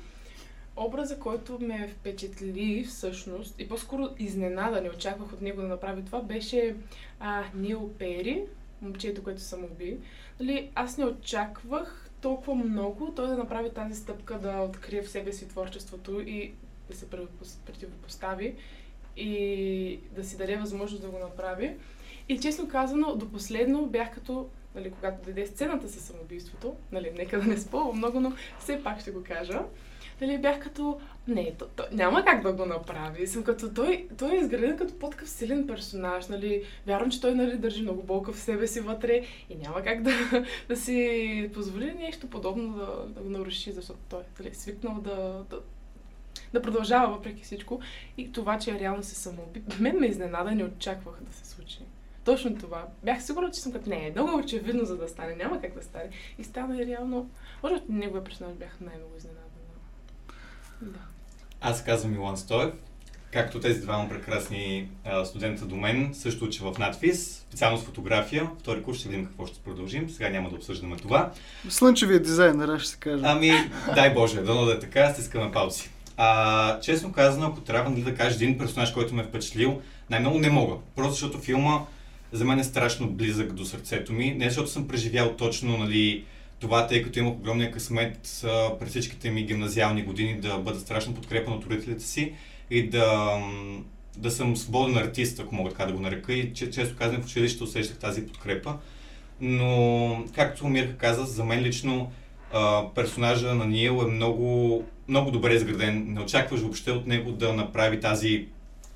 образа, който ме впечатли всъщност и по-скоро изненада, не очаквах от него да направи това, беше а, Нил Пери, момчето, което самоуби. Нали, аз не очаквах толкова много той да направи тази стъпка да открие в себе си творчеството и да се противопостави и да си даде възможност да го направи. И честно казано, до последно бях като, нали, когато дойде сцената със самоубийството, нали, нека да не спълвам много, но все пак ще го кажа, нали, бях като, не, то, то, няма как да го направи. Съм като, той, той е изграден като по-такъв силен персонаж, нали, вярвам, че той нали, държи много болка в себе си вътре и няма как да, да си позволи нещо подобно да, да го наруши, защото той нали, е свикнал да, да, да продължава въпреки всичко. И това, че реално се самоуби, мен ме изненада, не очаквах да се случи. Точно това. Бях сигурна, че съм като не, е много очевидно за да стане, няма как да стане. И стана и реално. Може би неговия персонаж бях най-много изненадана. Да. Аз казвам Илан Стоев. Както тези двама прекрасни а, студента до мен, също уча в надфис, специално с фотография. Втори курс ще видим какво ще продължим. Сега няма да обсъждаме това. Слънчевия дизайнер, ще се кажа. Ами, дай Боже, дано да е така, стискаме палци. А, честно казано, ако трябва нали, да кажа един персонаж, който ме е впечатлил, най-много не мога. Просто защото филма за мен е страшно близък до сърцето ми. Не защото съм преживял точно нали, това, тъй като имах огромния късмет през всичките ми гимназиални години да бъда страшно подкрепен от родителите си и да, да съм свободен артист, ако мога така да го нарека. И често казвам в училище усещах тази подкрепа. Но, както Мирка каза, за мен лично персонажа на Ниел е много, много добре изграден. Не очакваш въобще от него да направи тази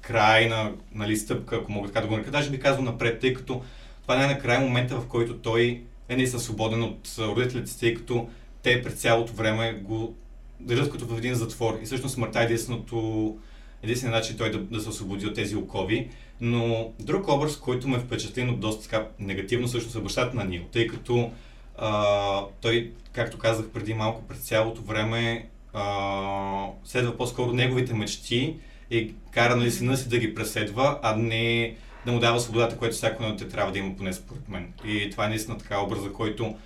крайна нали, стъпка, ако мога така да го нарека. Даже би казал напред, тъй като това е най-накрая момента, в който той е наистина свободен от родителите си, тъй като те през цялото време го държат като в един затвор. И всъщност смъртта е единственото, единственият начин той да, да се освободи от тези окови. Но друг образ, който ме впечатли, но доста така негативно, всъщност е бащата на Нил, тъй като а, той, както казах преди малко, през цялото време а, следва по-скоро неговите мечти и кара нали, сина си да ги преследва, а не да му дава свободата, която всяко едно дете трябва да има поне според мен. И това е наистина така образ, за който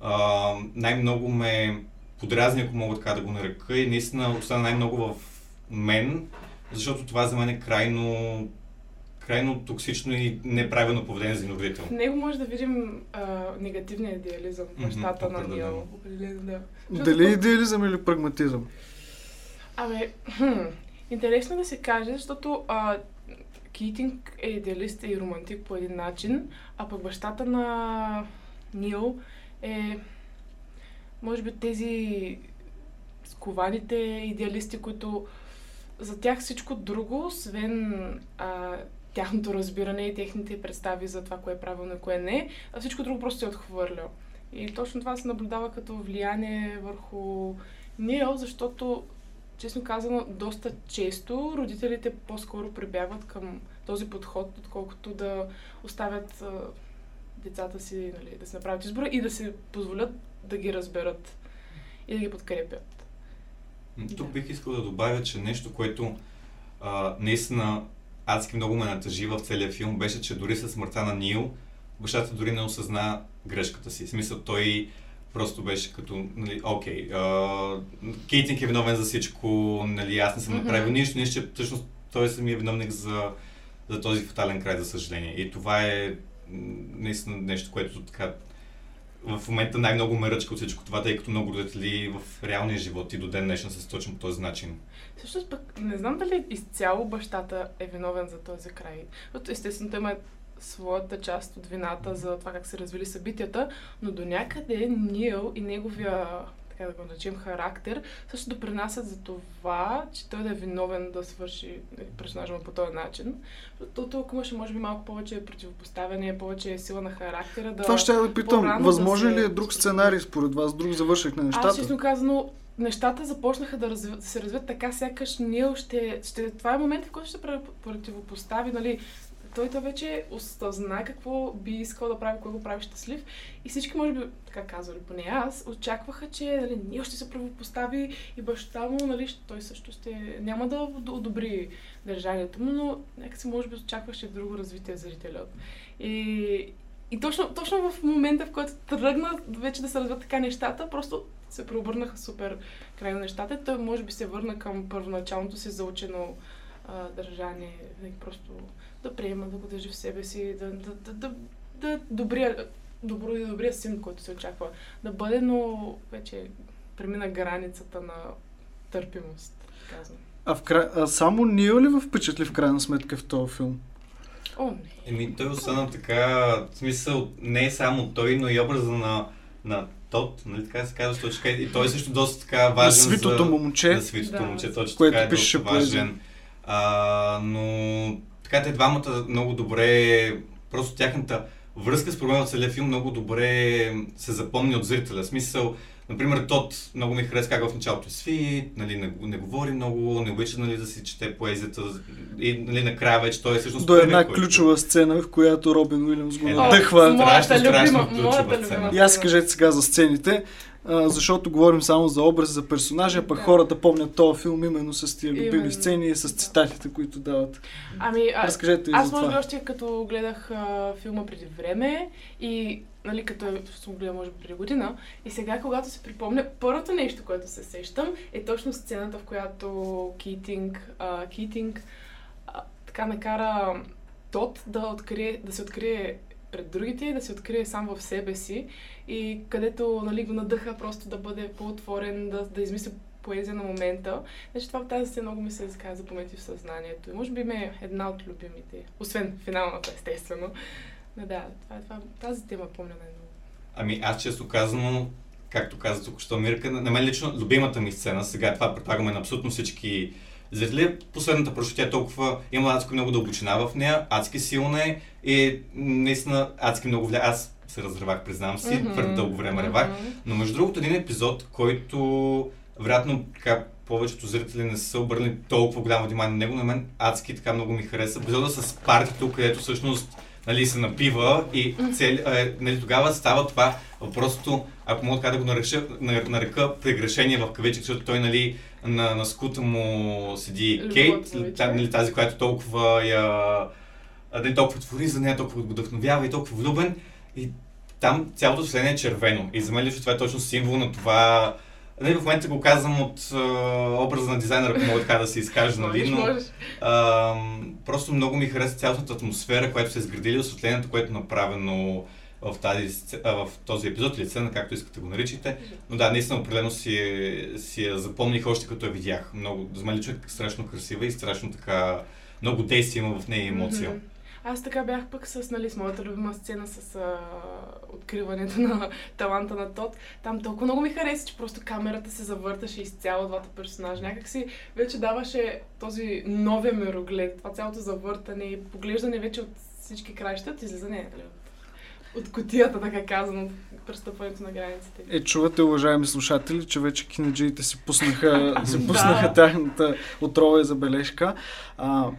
а, най-много ме подразни, ако мога така да го нарека, и наистина остана най-много в мен, защото това за мен е крайно крайно токсично и неправилно поведение за родител. В него може да видим а, негативния идеализъм, бащата mm-hmm, на Нил. Да. Дали идеализъм или прагматизъм? Абе, хм, интересно да се каже, защото а, Кейтинг е идеалист и романтик по един начин, а пък бащата на Нил е, може би, тези скованите идеалисти, които за тях всичко друго, освен а, тяхното разбиране и техните представи за това, кое е правилно и кое не, а всичко друго просто е отхвърлял. И точно това се наблюдава като влияние върху Нил, защото честно казано, доста често родителите по-скоро прибягват към този подход, отколкото да оставят а, децата си нали, да се направят избора и да се позволят да ги разберат и да ги подкрепят. Тук бих искал да добавя, че нещо, което а, наистина адски много ме натъжи в целия филм, беше, че дори със смъртта на Нил, бащата дори не осъзна грешката си. В смисъл, той просто беше като, нали, окей, okay, Кейтинг е виновен за всичко, нали, аз не съм направил mm-hmm. нищо, че всъщност той самия е виновник за, за този фатален край, за съжаление. И това е наистина нещо, което така в момента най-много ме ръчка от всичко това, тъй като много родители в реалния живот и до ден днешен са точно по този начин. Също пък не знам дали изцяло бащата е виновен за този край. Естествено, той има своята част от вината за това как се развили събитията, но до някъде Нил и неговия така да го начим, характер, също допринасят за това, че той да е виновен да свърши нали, персонажа му по този начин. Защото ако имаше, може би, малко повече противопоставяне, повече сила на характера. Да това ще да питам. Възможен да ли е друг сценарий според вас, друг завърших на нещата? Аз, честно казано, нещата започнаха да, разви, да се развиват така, сякаш Нил ще, ще... Това е момент, в който ще противопостави, нали, той, той вече осъзна какво би искал да прави, кой го прави щастлив. И всички, може би, така казвали, поне аз, очакваха, че нали, ние ще се правопостави и баща му, нали, той също ще няма да одобри държанието му, но някакси може би очакваше друго развитие зрителят. И, и точно, точно в момента, в който тръгна вече да се развиват така нещата, просто се преобърнаха супер крайно нещата. Той може би се върна към първоначалното си заучено а, държание, нали, просто да приема, да го държи в себе си, да, да, да, да, да добрия, добро и добрия син, който се очаква да бъде, но вече премина границата на търпимост, казвам. А, в кра... а само ние ли ви впечатли в крайна сметка в този филм? О, не. Еми, той остана така, в смисъл, не е само той, но и образа на, на Тот, нали така се казва, точка. И той е също доста така важен На свитото за... му момче. На свитото Да. момче, точно Което така е пишеше доста важен. А, но така те двамата много добре, просто тяхната връзка с проблема в целия филм много добре се запомни от зрителя. В смисъл, например, Тот много ми хареса как в началото е свит, нали, не, не говори много, не обича нали, да си чете поезията и нали, накрая вече той е всъщност До една който- ключова сцена, в която Робин Уилямс го Е. О, моята Страшно, любима, моята любима. И аз кажете сега за сцените, а, защото говорим само за образ, за персонажа, пък Да. хората помнят този филм именно с тия любими Именно. сцени и с цитатите, които дават. Ами, а, Разкажете аз може би още като гледах а, филма преди време и нали, като съм гледала може би преди година и сега когато се припомня, първото нещо, което се сещам е точно сцената, в която Китинг, а, Китинг а, така накара Тот да, открие, да се открие пред другите да се открие сам в себе си и където нали, го надъха просто да бъде по-отворен, да, да измисли поезия на момента. Значи това тази сцена много ми се така запамети в съзнанието. И може би ме е една от любимите. Освен финалната, естествено. Но да, това, това, тази тема помня най-много. Ами аз често казано, както каза тук що Мирка, на мен лично любимата ми сцена, сега това предлагаме на абсолютно всички зрители, последната прочу, тя е толкова, има адски много дълбочина в нея, адски силна е и наистина адски много влия. Аз се разревах, признавам си, Мгм. твърде дълго време ревах. Мгм. Но между другото един епизод, който вероятно така повечето зрители не са обърнали толкова голямо внимание на него, на мен адски така много ми хареса. Епизода с партито, където всъщност нали, се напива и цели, а, нали, тогава става това въпросото, ако мога така да го нарека, нар- нарека прегрешение в кавички, защото той нали, на, на скута му седи Любовата Кейт, та- нали, тази, която толкова я нали, толкова твори за нея, толкова вдъхновява и толкова влюбен. И там цялото вселение е червено. И за мен лично това е точно символ на това. Нали, в момента го казвам от а, образа на дизайнера, ако мога така да се изкажа, нали, но а, просто много ми хареса цялата атмосфера, която се изградили, осветлението, което е направено в, тази, в този епизод или сцена, както искате го наричате. Но да, наистина определено си, е- си я запомних още като я видях. Много, за мен лично е страшно красива и страшно така, много действие има в нея емоция. Аз така бях пък с, нали, с моята любима сцена с а, откриването на таланта на Тот. Там толкова много ми хареса, че просто камерата се завърташе изцяло двата персонажа. Някак си вече даваше този новия мироглед, това цялото завъртане и поглеждане вече от всички краища, излизане нали, от, от котията, така казано, престъпването на границите. Е, чувате, уважаеми слушатели, че вече кинеджиите си пуснаха, си пуснаха тяхната отрова и забележка. А,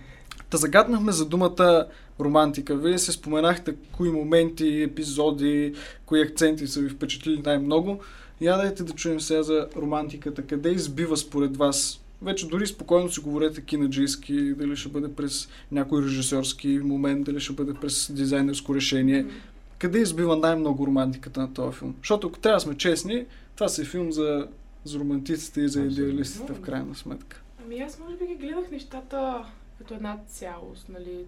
та загаднахме за думата романтика. Вие се споменахте кои моменти, епизоди, кои акценти са ви впечатлили най-много. Я дайте да чуем сега за романтиката. Къде избива според вас? Вече дори спокойно си говорете кинаджийски, дали ще бъде през някой режисьорски момент, дали ще бъде през дизайнерско решение. Къде избива най-много романтиката на този филм? Защото ако трябва да сме честни, това си е филм за, за романтиците и за идеалистите в крайна сметка. Ами аз може би ги гледах нещата като една цялост, нали.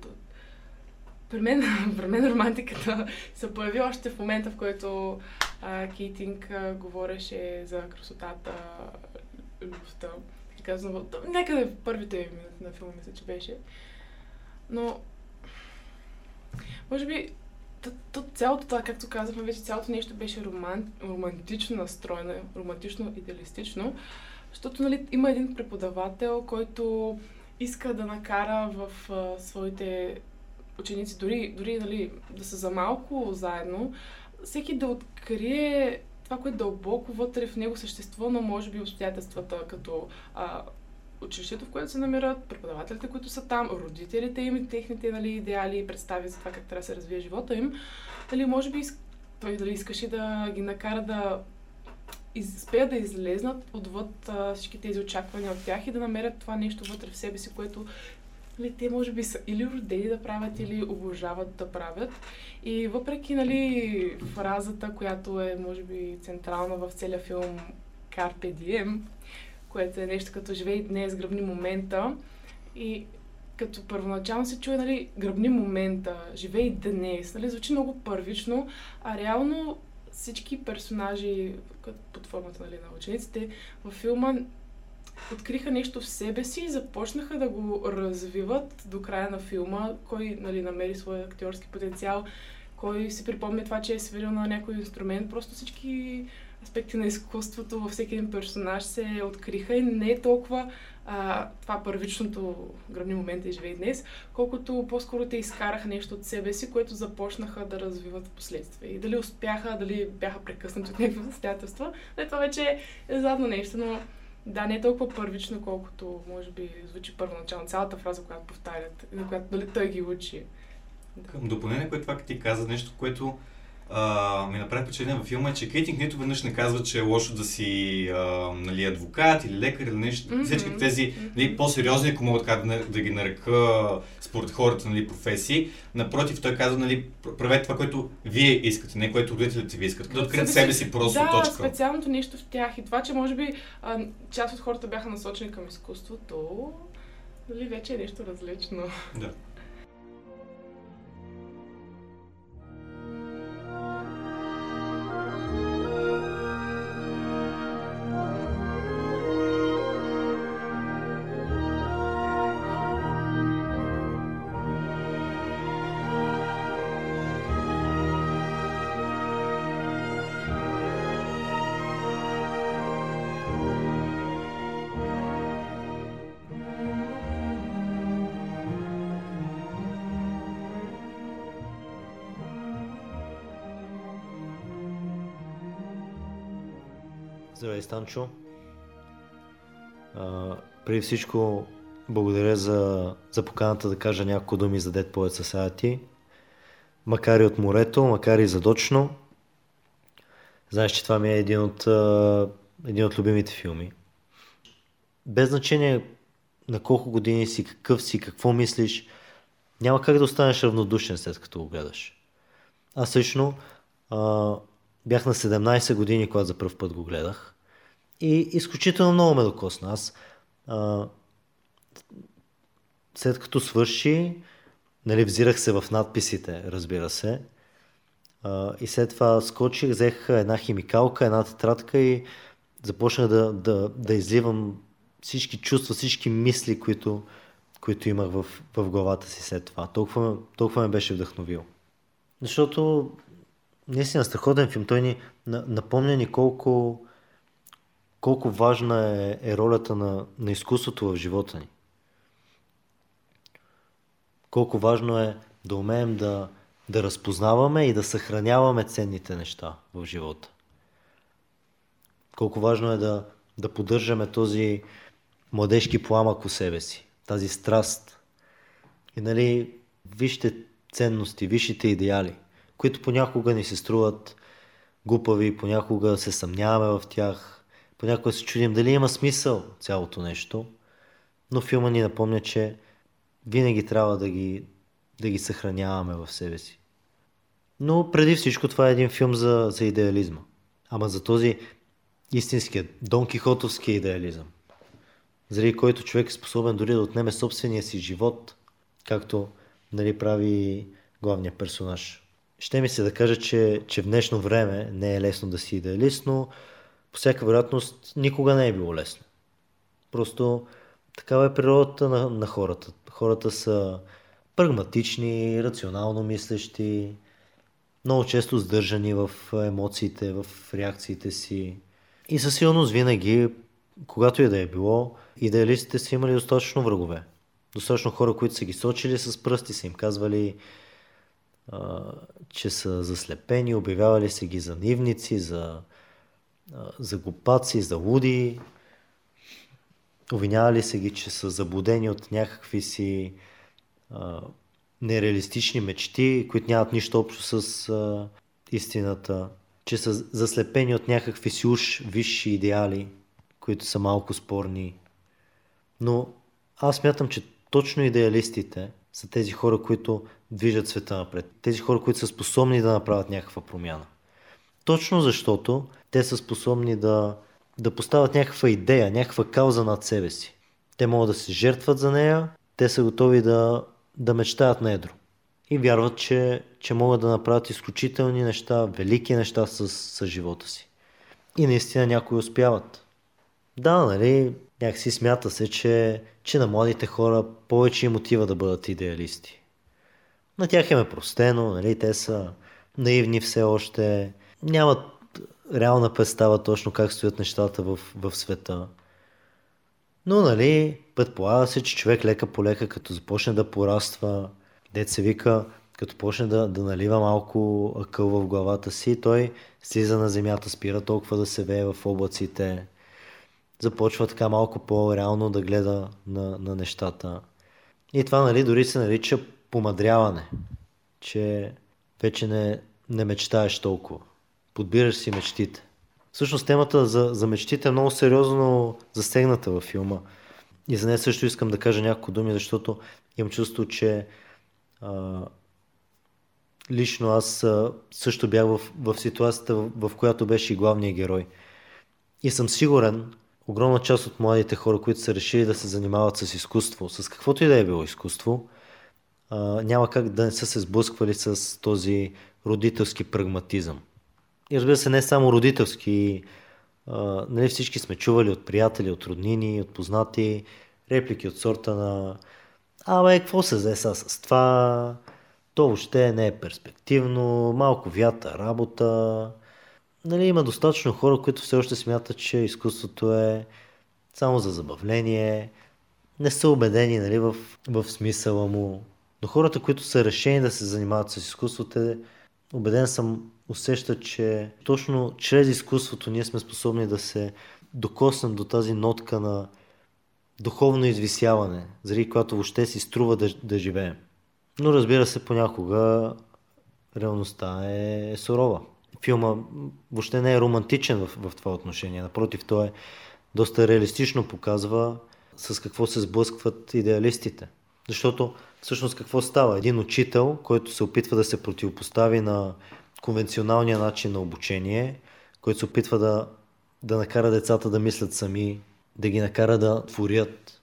При мен, при мен романтиката се появи още в момента, в който а, Кейтинг а, говореше за красотата, любовта. То- някъде в първите минути на филма мисля, че беше. Но, може би, то, то, цялото това, както казахме, вече цялото нещо беше роман, романтично настроено, романтично идеалистично. Защото нали, има един преподавател, който иска да накара в а, своите ученици, дори, дори нали, да са за малко заедно, всеки да открие това, което дълбоко вътре в него съществува, но може би обстоятелствата като а, училището, в което се намират, преподавателите, които са там, родителите им и техните нали, идеали и представи за това как трябва да се развие живота им. Дали, може би той дали искаше да ги накара да успеят да излезнат отвъд а, всички тези очаквания от тях и да намерят това нещо вътре в себе си, което нали, те може би са или родени да правят, или обожават да правят. И въпреки нали, фразата, която е може би централна в целия филм, Carpe Diem, което е нещо като живей днес, гръбни момента. И като първоначално се чуе, нали, гръбни момента, живей днес, нали, звучи много първично, а реално всички персонажи под формата нали, на учениците във филма откриха нещо в себе си и започнаха да го развиват до края на филма. Кой нали, намери своя актьорски потенциал, кой си припомня това, че е свирил на някой инструмент. Просто всички аспекти на изкуството във всеки един персонаж се откриха и не е толкова а, това първичното гръбни момент е живее днес, колкото по-скоро те изкараха нещо от себе си, което започнаха да развиват в последствие. И дали успяха, дали бяха прекъснати от някакви обстоятелства, това вече е задно нещо, но да, не е толкова първично, колкото може би звучи първоначално. Цялата фраза, която повтарят, на която дали той ги учи. Да. Към допълнение, което това ти каза, нещо, което а, ми направи впечатление във филма е, че Кейтинг нито веднъж не казва, че е лошо да си а, нали, адвокат или лекар или нещо. Mm-hmm. Всички тези нали, по-сериозни, ако мога така да, да ги нарека според хората нали, професии. Напротив, той казва, нали, правете това, което вие искате, не което родителите ви искат. Да открият себе си просто да, точка. специалното нещо в тях и това, че може би а, част от хората бяха насочени към изкуството, нали, вече е нещо различно. Да. Здравей, Станчо. А, преди всичко, благодаря за, за поканата да кажа няколко думи за Dead Poets Society. Макар и от морето, макар и задочно. Знаеш, че това ми е един от, а, един от любимите филми. Без значение на колко години си, какъв си, какво мислиш, няма как да останеш равнодушен след като го гледаш. Аз лично Бях на 17 години, когато за първ път го гледах. И изключително много ме докосна. Аз а, след като свърши, нали, взирах се в надписите, разбира се. А, и след това скочих, взех една химикалка, една тетрадка и започнах да, да, да изливам всички чувства, всички мисли, които, които имах в, в главата си след това. Толкова, толкова ме беше вдъхновил. Защото наистина страхотен филм. Той ни напомня ни колко, колко важна е, е ролята на, на изкуството в живота ни. Колко важно е да умеем да, да разпознаваме и да съхраняваме ценните неща в живота. Колко важно е да, да поддържаме този младежки пламък у себе си, тази страст. И нали, вижте ценности, висшите идеали – които понякога ни се струват глупави, понякога се съмняваме в тях, понякога се чудим дали има смисъл цялото нещо, но филма ни напомня, че винаги трябва да ги, да ги съхраняваме в себе си. Но преди всичко това е един филм за, за идеализма. Ама за този истинския, Дон Кихотовски идеализъм. Заради който човек е способен дори да отнеме собствения си живот, както нали, прави главният персонаж. Ще ми се да кажа, че, че в днешно време не е лесно да си идеалист, но по всяка вероятност никога не е било лесно. Просто такава е природата на, на хората. Хората са прагматични, рационално мислещи, много често сдържани в емоциите, в реакциите си. И със сигурност винаги, когато и да е било, идеалистите са имали достатъчно врагове. Достатъчно хора, които са ги сочили с пръсти, са им казвали че са заслепени, обявявали се ги за нивници, за, за глупаци, за луди, обвинявали се ги, че са заблудени от някакви си а, нереалистични мечти, които нямат нищо общо с а, истината, че са заслепени от някакви си уж висши идеали, които са малко спорни. Но аз мятам, че точно идеалистите са тези хора, които движат света напред. Тези хора, които са способни да направят някаква промяна. Точно защото те са способни да, да поставят някаква идея, някаква кауза над себе си. Те могат да се жертват за нея, те са готови да, да мечтаят на едро. И вярват, че, че могат да направят изключителни неща, велики неща с, с живота си. И наистина някои успяват. Да, нали, някакси смята се, че, че на младите хора повече им отива да бъдат идеалисти. На тях им е простено, нали, те са наивни все още, нямат реална представа точно как стоят нещата в, в света. Но, нали, предполага се, че човек лека по лека, като започне да пораства, се вика, като почне да, да налива малко акъл в главата си, той слиза на земята, спира толкова да се вее в облаците, започва така малко по-реално да гледа на, на нещата. И това, нали, дори се нарича помадряване, че вече не, не мечтаеш толкова. Подбираш си мечтите. Всъщност темата за, за мечтите е много сериозно засегната във филма. И за нея също искам да кажа няколко думи, защото имам чувство, че а, лично аз а, също бях в, в ситуацията, в, в която беше и главният герой. И съм сигурен, огромна част от младите хора, които са решили да се занимават с изкуство, с каквото и да е било изкуство, а, няма как да не са се сблъсквали с този родителски прагматизъм. И разбира се, не само родителски. А, нали всички сме чували от приятели, от роднини, от познати реплики от сорта на Абе, какво се взе с това? То въобще не е перспективно, малко вята работа. Нали, има достатъчно хора, които все още смятат, че изкуството е само за забавление, не са убедени нали, в, в смисъла му. Но хората, които са решени да се занимават с изкуството, убеден съм, усещат, че точно чрез изкуството ние сме способни да се докоснем до тази нотка на духовно извисяване, заради която въобще си струва да, да живеем. Но разбира се, понякога реалността е, е сурова. Филма въобще не е романтичен в, в това отношение. Напротив, той е доста реалистично показва с какво се сблъскват идеалистите. Защото всъщност какво става? Един учител, който се опитва да се противопостави на конвенционалния начин на обучение, който се опитва да, да накара децата да мислят сами, да ги накара да творят.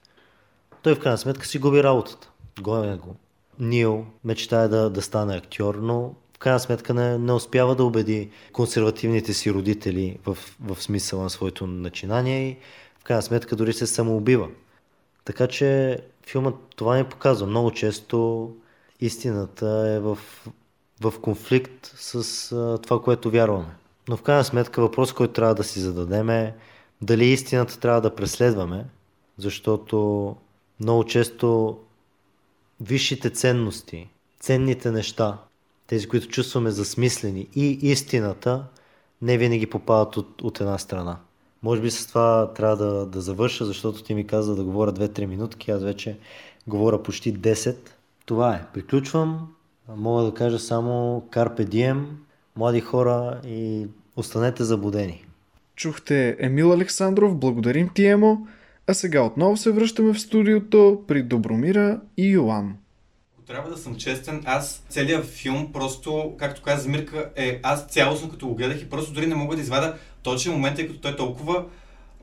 Той в крайна сметка си губи работата. Гоня го. Нил мечтае да, да стане актьор, но в крайна сметка не, не успява да убеди консервативните си родители в, в смисъла на своето начинание и в крайна сметка дори се самоубива. Така че филмът това ни показва. Много често истината е в, в конфликт с а, това, което вярваме. Но в крайна сметка въпрос, който трябва да си зададем е дали истината трябва да преследваме, защото много често висшите ценности, ценните неща, тези, които чувстваме за смислени и истината, не винаги попадат от, от една страна. Може би с това трябва да, да завърша, защото ти ми каза да говоря 2-3 минутки, аз вече говоря почти 10. Това е. Приключвам. Мога да кажа само Carpe Diem, млади хора и останете забудени. Чухте Емил Александров, благодарим ти, Емо. А сега отново се връщаме в студиото при Добромира и Йоан. Трябва да съм честен, аз целият филм просто, както каза Мирка, е, аз цялостно като го гледах и просто дори не мога да извада точен момент, тъй като той е толкова,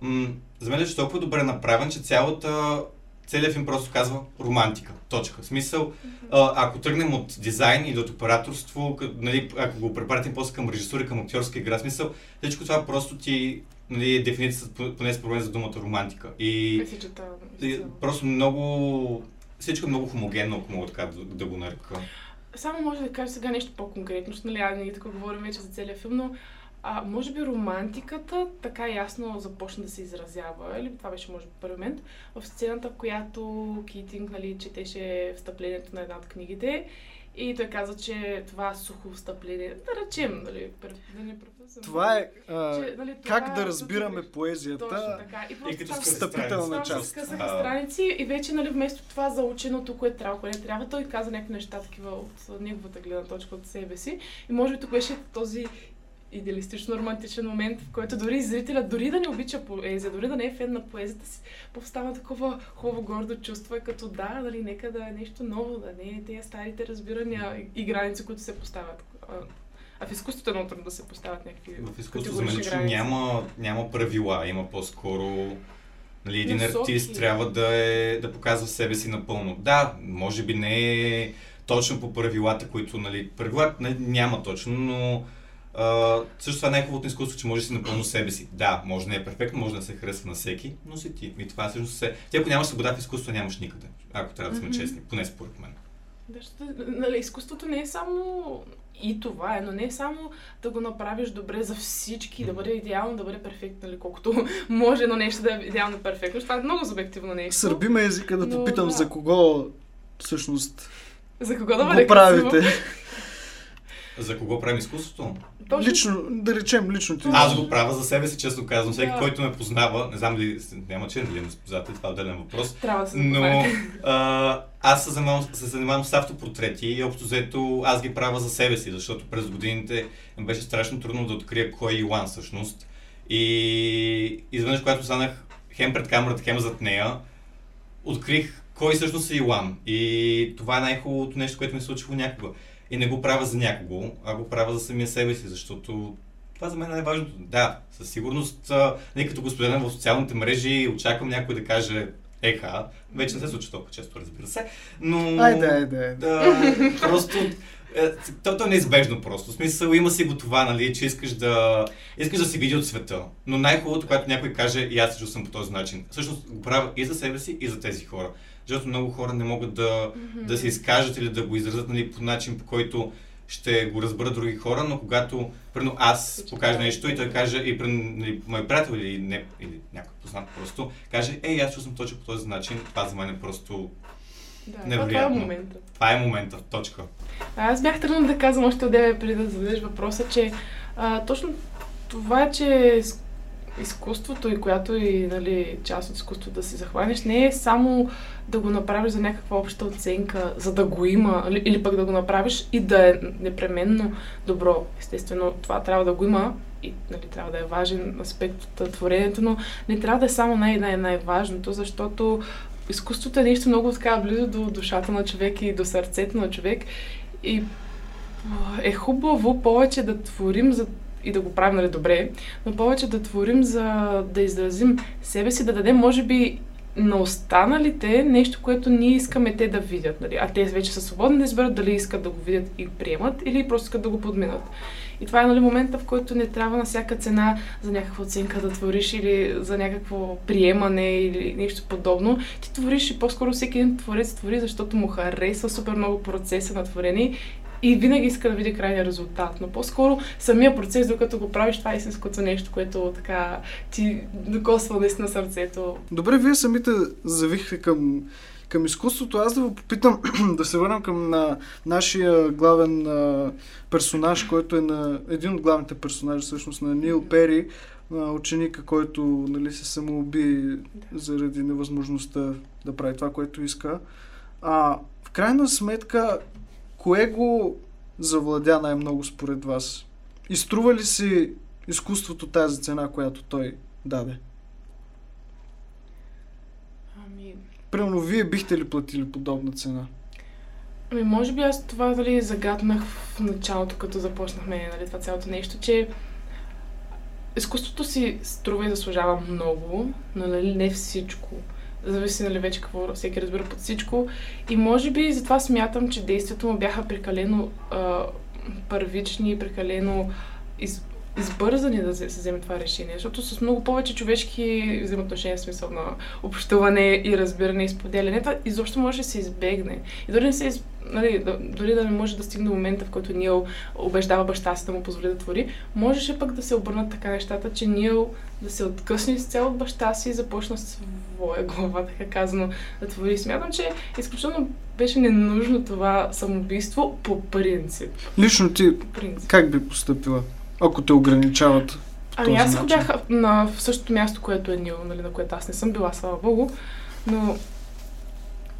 м- за мен е толкова добре направен, че цялата целият филм просто казва романтика. Точка. В смисъл, а, ако тръгнем от дизайн и до операторство, нали, ако го препратим после към режисура, към актьорска игра, смисъл, всичко това просто ти нали, е дефиницията, поне според за думата романтика. И, и просто много, всичко е много хомогенно, ако мога така да, да го нарека. Само може да кажа сега нещо по-конкретно, нали, аз не така говорим вече за целия филм, но а, може би романтиката така ясно започна да се изразява, или това беше може би първи момент, в сцената, в която Китинг нали, четеше встъплението на една от книгите и той каза, че това сухо встъпление, да речем, нали, да не Това е а, че, нали, това как да разбираме да поезията точно така. И, и като встъпителна част. Скъсаха страници и вече нали, вместо това заученото, което трябва, което не трябва, той каза някакви неща такива от неговата гледна точка от себе си. И може би тук беше този идеалистично романтичен момент, в който дори зрителя, дори да не обича поезия, дори да не е фен на поезията си, повстава такова хубаво гордо чувство, е като да, нали, нека да е нещо ново, да не е тези старите разбирания и граници, които се поставят. А в изкуството е много трудно да се поставят някакви В изкуството за мен лично няма, няма правила, има по-скоро нали, един Насоки. артист трябва да, е, да показва себе си напълно. Да, може би не е точно по правилата, които, нали, правила нали, няма точно, но а, също това е най-хубавото на изкуство, че може да си напълно себе си. Да, може да не е перфектно, може да се харесва на всеки, но си ти. И това всъщност е... Ти ако нямаш свобода в изкуство, нямаш никъде. Ако трябва да сме Мгм. честни, поне според мен. Да, нали, изкуството не е само и това е, но не е само да го направиш добре за всички, да бъде идеално, да бъде перфектно, нали, колкото може едно нещо да е идеално перфектно. Това е много субективно нещо. Сърби ме езика да Но, попитам да. за кого всъщност За кого да го правите. За кого правим изкуството? Точно Лично, да речем, лично ти. Аз го правя за себе си, честно казвам. Всеки, Да. който ме познава, не знам дали няма че дали ме спознавате, това е отделен въпрос. трябва да се Но а, аз се занимавам, се занимавам с автопортрети и общо взето аз ги правя за себе си, защото през годините ми беше страшно трудно да открия кой е Илан всъщност. И изведнъж, когато станах хем пред камерата, хем зад нея, открих кой всъщност е Илан. И това е най-хубавото нещо, което ми се случило някога. И не го правя за някого, а го правя за самия себе си, защото това за мен е най-важното. Да, със сигурност, не като господин в социалните мрежи, очаквам някой да каже еха. Вече не се случва толкова често, разбира се. Но... Айде, айде, айде. Да, просто... е, То, то е неизбежно просто. В смисъл има си го това, нали, че искаш да, искаш да си види от света. Но най-хубавото, когато някой каже, и аз се чувствам по този начин. Всъщност го правя и за себе си, и за тези хора. Защото много хора не могат да, да се изкажат или да го изразят нали, по начин, по който ще го разберат други хора, но когато, примерно, аз покажа нещо и той каже, и примерно, нали, мой приятел или, не, или някой познат просто, каже, ей, аз чувствам точно по този начин, това за мен е просто, Да, това, това е невероятно. момента. това е момента, точка. Аз бях тръгнала да казвам още от преди да зададеш въпроса, че а, точно това, че изкуството и която и нали, част от изкуството да си захванеш, не е само да го направиш за някаква обща оценка, за да го има, или, пък да го направиш и да е непременно добро. Естествено, това трябва да го има и нали, трябва да е важен аспект от творението, но не трябва да е само най-най-най-важното, защото изкуството е нещо много така близо до душата на човек и до сърцето на човек. И е хубаво повече да творим за и да го правим нали, добре, но повече да творим за да изразим себе си, да дадем, може би, на останалите нещо, което ние искаме те да видят. Нали? А те вече са свободни да изберат дали искат да го видят и приемат или просто искат да го подминат. И това е нали, момента, в който не трябва на всяка цена за някаква оценка да твориш или за някакво приемане или нещо подобно. Ти твориш и по-скоро всеки един творец твори, защото му харесва супер много процеса на творене и винаги иска да види крайния резултат. Но по-скоро самия процес, докато го правиш, това е истинското нещо, което така ти докосва наистина сърцето. Добре, вие самите завихте към, към изкуството. Аз да ви попитам, да се върнем към на, нашия главен а, персонаж, който е на един от главните персонажи, всъщност на Нил Пери, а, ученика, който нали, се самоуби заради невъзможността да прави това, което иска. А, в крайна сметка, кое го завладя най-много според вас? И струва ли си изкуството тази цена, която той даде? Ами, Примерно, вие бихте ли платили подобна цена? Ами, може би аз това дали загаднах в началото, като започнахме нали, това цялото нещо, че изкуството си струва и заслужава много, но нали, не всичко. Зависи нали, вече какво всеки разбира под всичко. И може би затова смятам, че действията му бяха прекалено а, първични, прекалено из, избързани да се, се вземе това решение, защото с много повече човешки взаимоотношения, в смисъл на общуване и разбиране и споделяне, това изобщо може да се избегне. И дори, не се, нали, дори да не може да стигне момента, в който Нил убеждава баща си да му позволи да твори, можеше пък да се обърнат така нещата, че Нил да се откъсне изцяло от баща си и започна своя глава, така казано, да твори. Смятам, че изключително беше ненужно това самоубийство по принцип. Лично ти, По принцип. как би поступила, ако те ограничават? Ами аз ако бях на в същото място, което е Нил, нали, на което аз не съм била, слава богу, но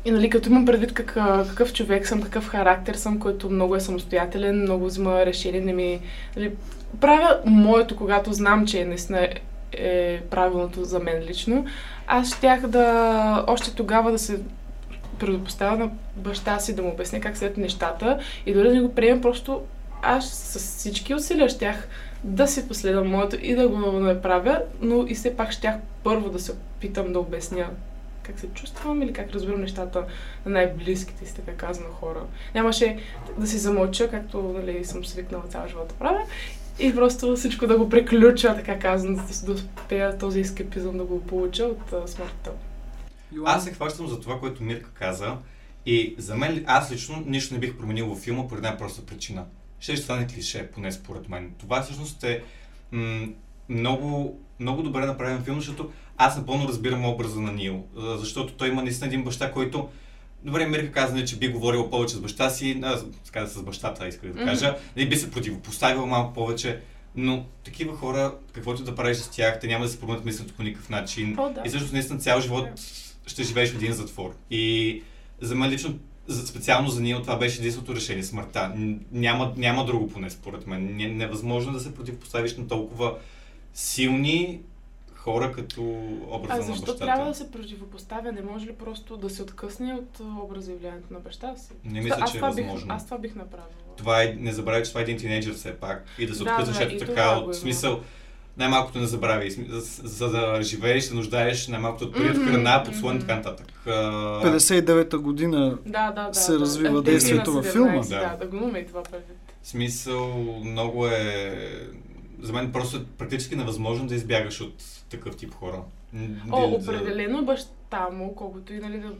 и нали, като имам предвид как, какъв човек съм, какъв характер съм, който много е самостоятелен, много взима решение, не ми... Нали, правя моето, когато знам, че наистина е, е правилното за мен лично. Аз щях да още тогава да се предопоставя на баща си, да му обясня как след нещата и дори да не го приема, просто аз с всички усилия щях да си последвам моето и да го направя, но и все пак щях първо да се опитам да обясня как се чувствам или как разбирам нещата на най-близките си, така казано, хора. Нямаше да си замълча, както нали, съм свикнала цял живот да правя, и просто всичко да го преключа, така казано, да, да успея този ескепизъм да го получа от а, смъртта. Аз се хващам за това, което Мирка каза. И за мен, аз лично нищо не бих променил във филма по една проста причина. Ще стане клише, поне според мен. Това всъщност е м- много, много добре направен филм, защото аз напълно разбирам образа на Нил. Защото той има наистина един баща, който Добре, Мирка каза, нали, че би говорил повече с баща си, а, така с бащата, исках да кажа, mm-hmm. би се противопоставил малко повече, но такива хора, каквото да правиш с тях, те няма да се променят мисленето по никакъв начин. О, да. И също наистина цял живот ще живееш в един затвор. И за мен лично, специално за Нил, това беше единственото решение, смъртта. Няма, няма друго поне, според мен. Не- Невъзможно е да се противопоставиш на толкова силни хора, като образа А на защо бащата. трябва да се противопоставя? Не може ли просто да се откъсне от а, образа и влиянието на баща си? Не мисля, аз че е това бих, възможно. аз това бих направила. Това е, не забравяй, че това е един тинейджър все пак. И да се Да, откъснеш да, ето така, от има. смисъл, най-малкото не забравяй. За, за да живееш, се нуждаеш най-малкото от прият Мгм, храна, подслон и мгм. така нататък. А, 59-та година Да, да, да. се да. развива Е, действието във филма. 17, Да. Да, да го имаме и това предвид. смисъл, много е... За мен просто е практически невъзможно да избягаш от такъв тип хора. О, определено баща му, колкото и нали да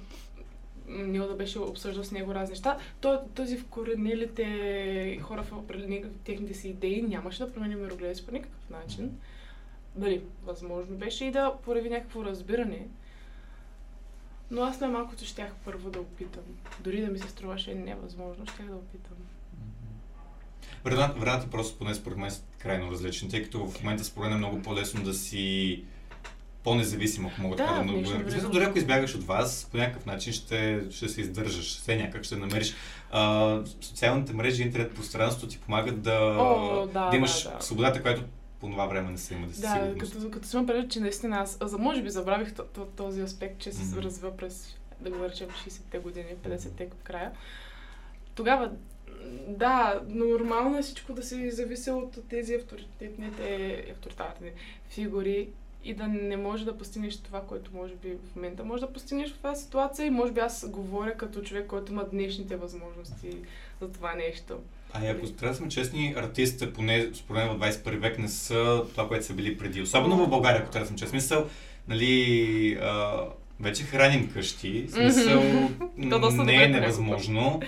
Нил да беше обсъждал с него разни неща, той, този вкоренелите хора в определени техните си идеи нямаше да промени мирогледа си по никакъв начин. Дали, възможно беше и да прояви някакво разбиране. Но аз най-малкото щях първо да опитам. Дори да ми се струваше невъзможно, щях да опитам. Времената просто поне според мен са крайно различни, тъй като в момента според мен е много по-лесно да си по-независим, ако мога Да, така да много. Смисъл, Дори ако избягаш от вас, по някакъв начин ще, ще се издържаш, все някак ще намериш. А, социалните мрежи, интернет пространство ти помагат да, О, да, да имаш да, да. свободата, която по това време не се има да си Да, сигурност. като, като има предвид, че наистина аз, за може би забравих този аспект, че се Мгм. развива през, да го наречем, 60-те години, 50-те в края. Тогава, да, нормално е всичко да се зависи от тези авторитетните, авторитетни фигури и да не може да постигнеш това, което може би в момента може да постигнеш в тази ситуация и може би аз говоря като човек, който има днешните възможности за това нещо. А и ако трябва да сме честни, артистите, поне според мен в 21 век, не са това, което са били преди. Особено в България, ако трябва да съм честен. Смисъл, нали, а, вече храним къщи. Смисъл, не е невъзможно.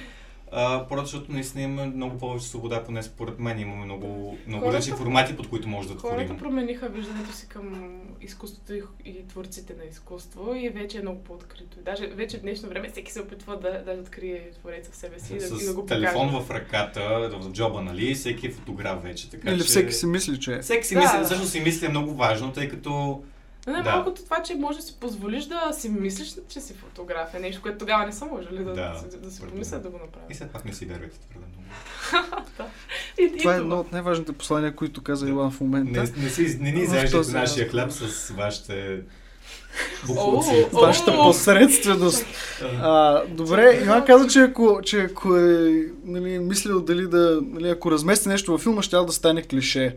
А, просто защото наистина имаме много повече свобода, поне според мен. Имаме много, много Хората- различни формати, под които може да Хората творим. промениха виждането си към изкуството и, и творците на изкуство и вече е много по-открито. Даже вече в днешно време всеки се опитва да, да открие твореца в себе си и да, и да С го телефон покаже. в ръката, в джоба, нали, всеки е фотограф вече. Така, Или че... всеки си мисли, че е. Всеки си Да. мисли, всъщност си мисли е много важно, тъй като Да. най-малкото това, че може да си позволиш да си мислиш, че си фотограф е нещо, което тогава не са можели да, Да, да, да, да си помислят да го и направят. все пак не си вярвайте твърде много. И, и Това е едно от най-важните послания, които каза Илан в момента. Не, не, си, не ни този нашия хляб с вашите Вашата посредственост. А, добре, Иван каза, че ако, че ако е нали, мислил дали да, нали, ако размести нещо във филма, ще да стане клише.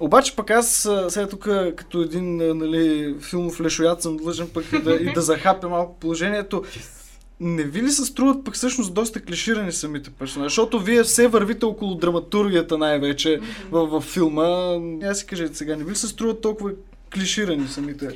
Обаче пък аз сега тук като един нали, филмов лешоят съм длъжен пък и да, и да захапя малко положението. Не ви ли се струват пък всъщност доста клиширани самите персонажи? Защото вие все вървите около драматургията най-вече във, във филма. Аз си кажете сега, не ви ли се струват толкова клиширани самите?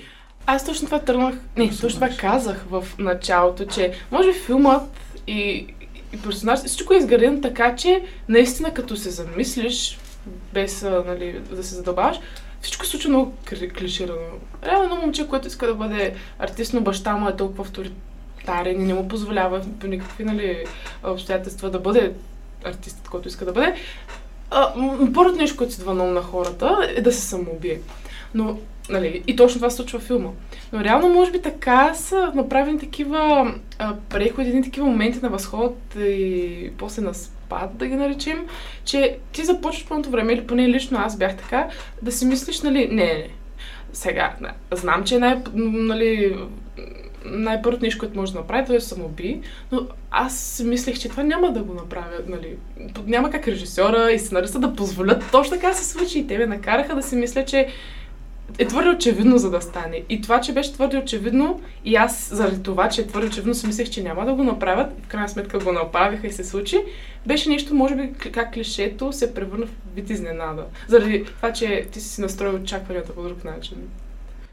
Аз точно това тръгнах, не, точно това казах в началото, че може би филмът и, и персонаж, всичко е изградено така, че наистина като се замислиш, без нали, да се задълбаваш, всичко се случва много клиширано. Реално момче, което иска да бъде артист, но баща му е толкова авторитарен и не му позволява по никакви нали, обстоятелства да бъде артистът, който иска да бъде. Първото нещо, което идва на на хората е да се самоубие. Но, нали, и точно това се случва в филма. Но реално, може би така са направени такива а, преходи, едни такива моменти на възход и после на спад, да ги наречем, че ти започваш пълното време, или поне лично аз бях така, да си мислиш, нали, не, не. Сега, знам, че е най, нали, най-първото нещо, което може да направи, той е самоуби, но аз си мислех, че това няма да го направят, нали. Няма как режисьора и сценариста да позволят точно така се случи и те ме накараха да си мисля, че е твърде очевидно за да стане. И това, че беше твърде очевидно, и аз заради това, че е твърде очевидно, си мислех, че няма да го направят, в крайна сметка го направиха и се случи, беше нещо, може би, как клишето се превърна в вид изненада. Заради това, че ти си настроил очакванията по друг начин.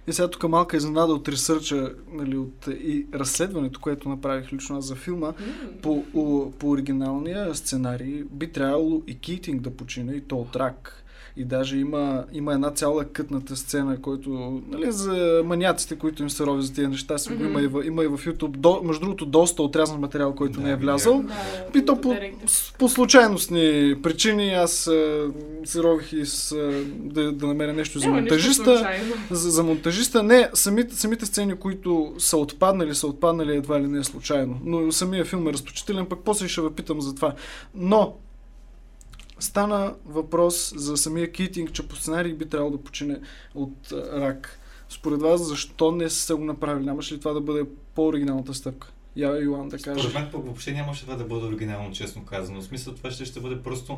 И сега тук малка изненада от ресърча, нали, от и разследването, което направих лично аз за филма. М. По, о, по оригиналния сценарий би трябвало и Китинг да почине, и то от рак. И даже има, има една цяла кътната сцена, който, нали, за маняците, които им се рови за тези неща, си го има, и в, има и в YouTube. До, между другото, доста отрязан материал, който Да, не е влязал. Да, И то по, по случайностни причини аз а, се рових и с, а, да, да намеря нещо за монтажиста. За, за монтажиста не, самите, самите сцени, които са отпаднали, са отпаднали едва ли не е случайно. Но самия филм е разточителен, пък после ще ви питам за това. Но стана въпрос за самия Китинг, че по сценарий би трябвало да почине от рак. Според вас, защо не са го направили? Нямаше ли това да бъде по-оригиналната стъпка? Я, Йоан, да кажеш. Според мен пък въобще нямаше това да бъде оригинално, честно казано. В смисъл това ще, ще бъде просто...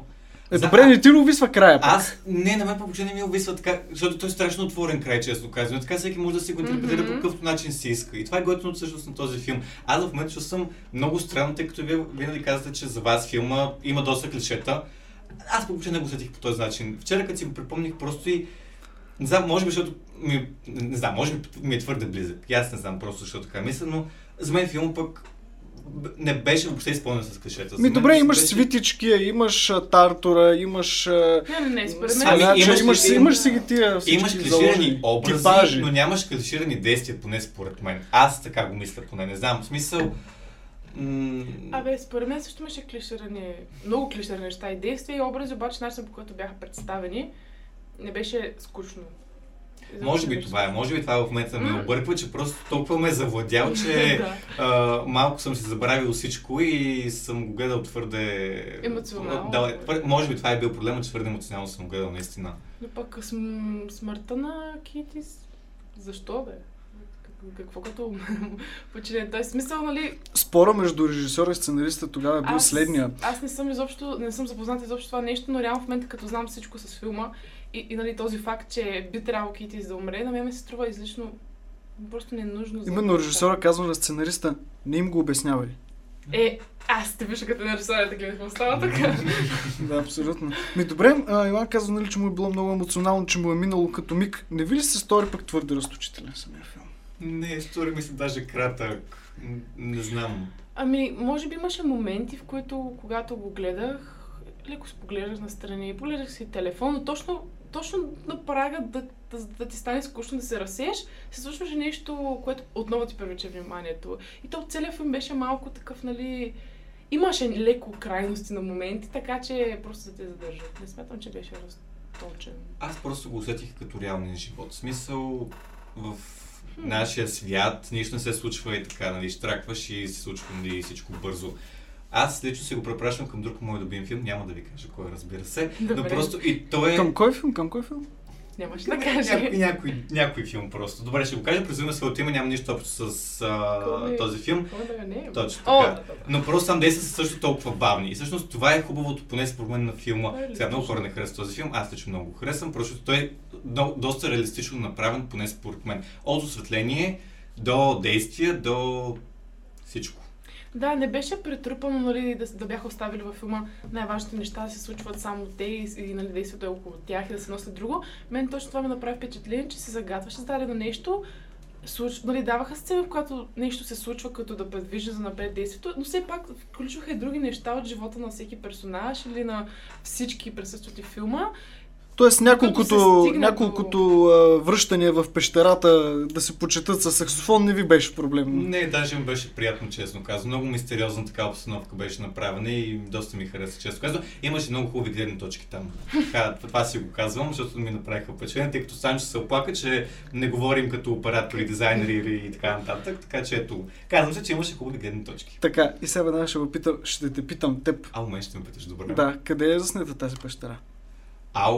Е, За- добре, не ти ли увисва края? пък? Аз, не, на мен пък въобще не ми обисва така, защото той е страшно отворен край, честно казано. Така всеки може да си го интерпретира Мгм. по какъвто начин си иска. И това е готиното всъщност на този филм. Аз в момента съм много странно, тъй като вие винаги казвате, че за вас филма има доста клишета. Аз въобще не го усетих по този начин. Вчера, като си го припомних, просто и не знам, може би, защото ми, не знам, може би ми е твърде близък. И аз не знам просто, защото така мисля, но за мен филм пък не беше въобще изпълнен с клишета. Ми добре, имаш беше- свитички, имаш а, тартора, имаш... Не, не, не, според мен... Ами, Ами, имаш- имаш, имаш, им- имаш си ги тия Имаш клиширани образи, типажи. но нямаш клиширани действия, поне според мен. Аз така го мисля, поне не знам. В смисъл... М- Абе, според мен също имаше клиширани, много клиширани неща и действия и образи, обаче начинът по който бяха представени не беше скучно. Изобщо може би това е, може би това в момента ме М. обърква, че просто толкова ме е завладял, че Да. а, малко съм си забравил всичко и съм го гледал твърде... Емоционално. Да, твърде, може би това е бил проблема, че твърде емоционално съм го гледал, наистина. Но пък см- смъртта на Кити, с- защо бе? Как- Какво като почине? Той смисъл, нали, Спора между режисьора и сценариста тогава е бил следния. Аз не съм изобщо, не съм запозната изобщо това нещо, но реално в момента като знам всичко с филма и, и нали, този факт, че би трябвало Китис да умре, на мен ми се струва излишно просто ненужно. Именно режисьора казва на сценариста, не им го обяснявай. Е, аз те вижда като режисьора да гледах какво става така. да, абсолютно. Ми добре, а, Иван казва, нали, че му е било много емоционално, че му е минало като миг. Не ви ли се стори пък твърде разточителен самия филм? Не, стори ми се даже кратък. Не знам. Ами, може би имаше моменти, в които, когато го гледах, леко се поглеждах настрани, погледах си телефон, но точно, точно на прага да, да, да ти стане скучно да се разсееш, се случваше нещо, което отново ти привлече вниманието. И то целият филм беше малко такъв, нали... Имаше леко крайности на моменти, така че просто да те задържат. Не смятам, че беше разточен. Аз просто го усетих като реалния живот. В смисъл, в нашия свят нищо не се случва и така, нали, штракваш и се случва нали, всичко бързо. Аз лично си го препращам към друг мой любим филм, няма да ви кажа кой, разбира се, но Добре. просто и той е... Към кой филм? Към кой филм? Нямаше да кажа. Някой, някой, някой филм просто. Добре, ще го кажа, презумя своето име, няма нищо общо с а, Кой? този филм. Да не е? Точно О, така. Но просто там действия са също толкова бавни. И всъщност това е хубавото, поне според мен на филма. Е Сега много хора не харесват този филм, аз лично много го харесвам, просто той е до, доста реалистично направен, поне според мен. От осветление до действия, до всичко. Да, не беше претрупано, нали, да, да бяха оставили във филма най-важните неща да се случват само те и, и нали, действието е около тях и да се носят друго. Мен точно това ми направи впечатление, че се загатваше с дадено нещо. Случ... Нали, даваха сцена, в която нещо се случва, като да предвижда за напред действието, но все пак включваха и други неща от живота на всеки персонаж или на всички присъстващи в филма. Тоест няколкото, стигне няколкото а, връщания в пещерата да се почетат с саксофон не ви беше проблем. Не, даже ми беше приятно, честно казвам. Много мистериозна така обстановка беше направена и доста ми хареса, честно казвам. Имаше много хубави гледни точки там. Така, това си го казвам, защото ми направиха впечатление, тъй като Санчо се оплака, че не говорим като оператори, дизайнери и така нататък. Така че ето, казвам се, че имаше хубави гледни точки. Така, и сега веднага ще, питам, ще те питам теб. А, у мен ще ме питаш, добре. Да, къде е заснета тази пещера? Ау,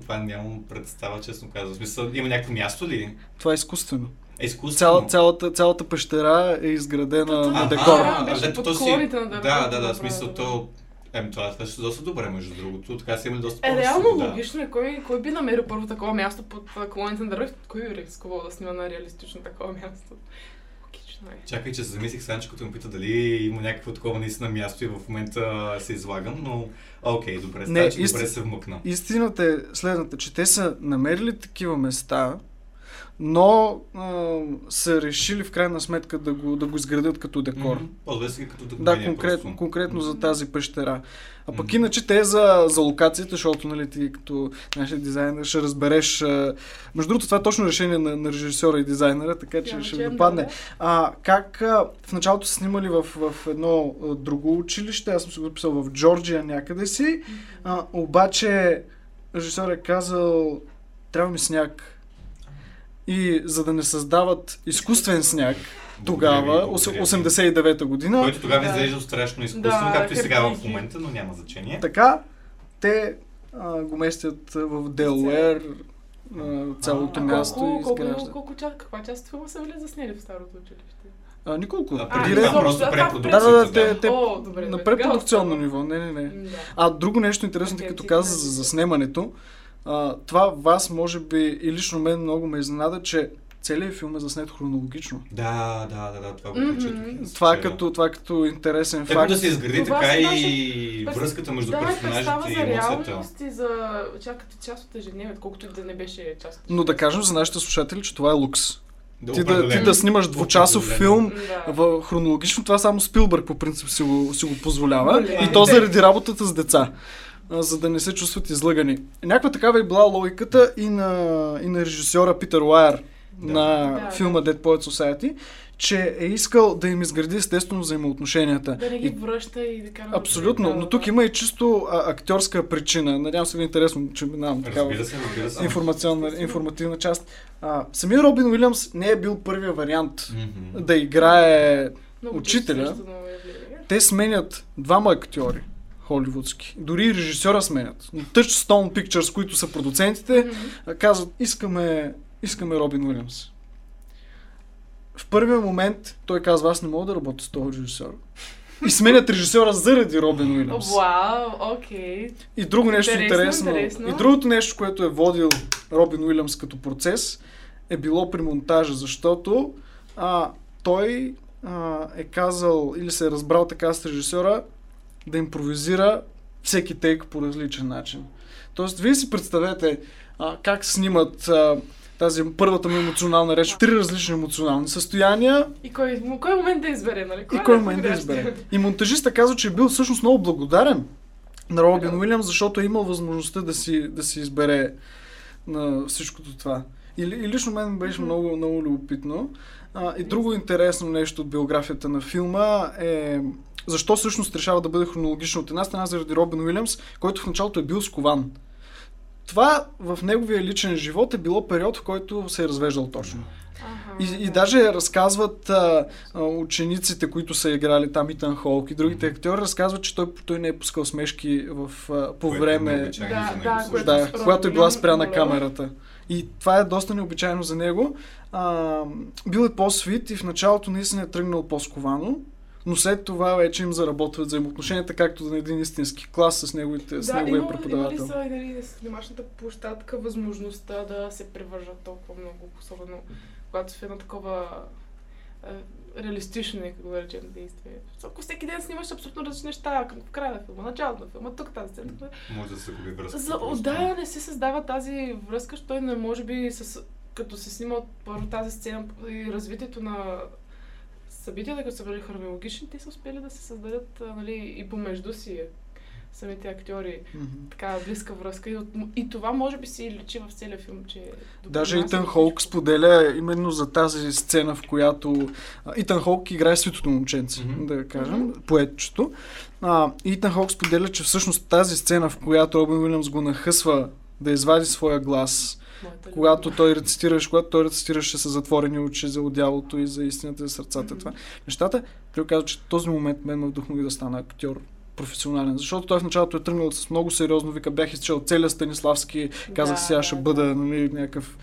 това нямам представа, честно казвам. В смисъл, има някакво място ли? Това е изкуствено. Изкуствено. Цяла, цялата, цялата пещера е изградена А, на а, декор. а, беше дето под то си- Да, да, да, смисъл да. то... Ем, това това ще е доста добре, между другото. Така са имали доста Е, реално свобода. логично е. Кой, кой би намерил първо такова място под а, колоните на дървето? Кой би рискувал да снима на реалистично такова място? Чакай, че се замислих Санчо, като ме пита дали има някакво такова наистина място и в момента се излагам, но окей, добре, Не, става, че ист- добре се вмъкна. Истината е следната, че те са намерили такива места, но а, са решили в крайна сметка да го, да го изградят като декор. Сега като Да, вдъхновение конкретно, конкретно за тази пещера. А пък Мгм. иначе те за, за локацията, защото нали, ти като нашия дизайнер ще разбереш. А, между другото, това е точно решение на, на режисьора и дизайнера, така че Няма ще ви допадне. А, как а, в началото са снимали в, в едно а, друго училище, аз съм си го записал в Джорджия някъде си, а, обаче режисьор е казал, трябва ми сняг. И за да не създават изкуствен сняг, тогава, Благодаря ви, ос- благодаря ви. 89-та година, Който тогава Да. изглежда страшно изкуствено, Да, както и сега в момента, но няма значение. така, те а, го местят в Делуер, цялото А, място колко, и колко, колко, част, каква част филма са били заснели в старото училище? А, Николко, А, преди просто а, това препродукцията. Да, да, да, те, те О, добре, на препродукционно ниво, не, не, не. Да. А друго нещо интересно, Окей, като каза за заснемането, а, това вас може би и лично мен много ме изненада, че целият филм е заснет хронологично. Да, да, да, да, това го прочетох. Това е като, това е като интересен Тъкмо факт. да се изгради Това така си и връзката между да, персонажите и за емоцията. и за чакате част от ежедневието, колкото и да не беше част от Но да кажем за нашите слушатели, че това е лукс. Да, Ти да, ти да снимаш двучасов филм Да. в хронологично, това само Спилбърг по принцип си го, си го позволява. Голям. И то заради работата с деца. А, За да не се чувстват излъгани. Някаква такава е била логиката и на, и на режисьора Питър Уайер Да. на Да, филма Dead Poets Society, че е искал да им изгради естествено взаимоотношенията. Да не ги И връща и да кара... Абсолютно, да, но да, тук да. има и чисто а, актьорска причина. Надявам се ви е интересно, че минавам такава се, се. информационна, информативна част. А, самия Робин Уилямс не е бил първия вариант Мгм. да играе. Много учителя. явление. Те сменят двама актьори холивудски. Дори режисьора сменят. Но Touchstone Pictures, които са продуцентите, а, казват, искаме, искаме Робин Уилямс. В първия момент той казва, аз не мога да работя с този режисьор. И сменят режисьора заради Робин Уилямс. Вау, окей. И друго нещо Интересно, интересно. интересно. И другото нещо, което е водил Робин Уилямс като процес, е било при монтажа, защото а, той а, е казал или се е разбрал така с режисьора да импровизира всеки тейк по различен начин. Тоест, вие си представете а, как снимат а, тази първата му емоционална реч, три различни емоционални състояния И кой, кой момент да избере, нали? и е кой момент да избере. И монтажиста казва, че е бил всъщност много благодарен на Робин Уилямс, защото е имал възможността да си, да си избере на всичкото това. И, и лично мен беше Мгм. много, много любопитно. А, и друго интересно нещо от биографията на филма е защо всъщност решава да бъде хронологично от една страна заради Робин Уилямс, който в началото е бил скован. Това в неговия личен живот е било период, в който се е развеждал точно. И, и да. даже разказват а, а, учениците, които са играли там Итан Холк и другите актьори, разказват, че той, той не е пускал смешки в, а, по Което е време, Да, да, което да, според когато е била спряна моля. камерата. И това е доста необичайно за него. А, бил е по-свит и в началото наистина е тръгнал по-сковано, но след това вече им заработват взаимоотношенията, както на един истински клас с, неговите, с Да, неговия има, има ли преподавател. са нали, с домашната площадка възможността да се превържат толкова много, особено когато в едно такова е, реалистично, нека го наречем, действие. Ако всеки ден снимаш абсолютно различни неща, към края на филма, началото на филма, тук тази сцена. Може да се загуби връзка. За, да, не се създава тази връзка, що той не може би с, като се снима първо тази сцена и развитието на събитията, като са били хронологични, те са успели да се създадат нали, и помежду си самите актьори Мгм. така близка връзка. И, от, и това може би си личи в целия филм, че... Даже Итан Холк споделя именно за тази сцена, в която Итан Холк играе свитото момченце, Мгм. да кажем, поетчето. А, Итан Холк споделя, че всъщност тази сцена, в която Робин Уилямс го нахъсва да извади своя глас, когато той рецитираше, когато той рецитираше с затворени очи за одялото и за истината за сърцата. Мгм. Това. Нещата, той казва, че този момент мен ме вдъхнови да стана актьор професионален, защото той в началото е тръгнал с много сериозно, вика, бях изчел целия Станиславски, казах Да, сега ще да, бъда да. нали, някакъв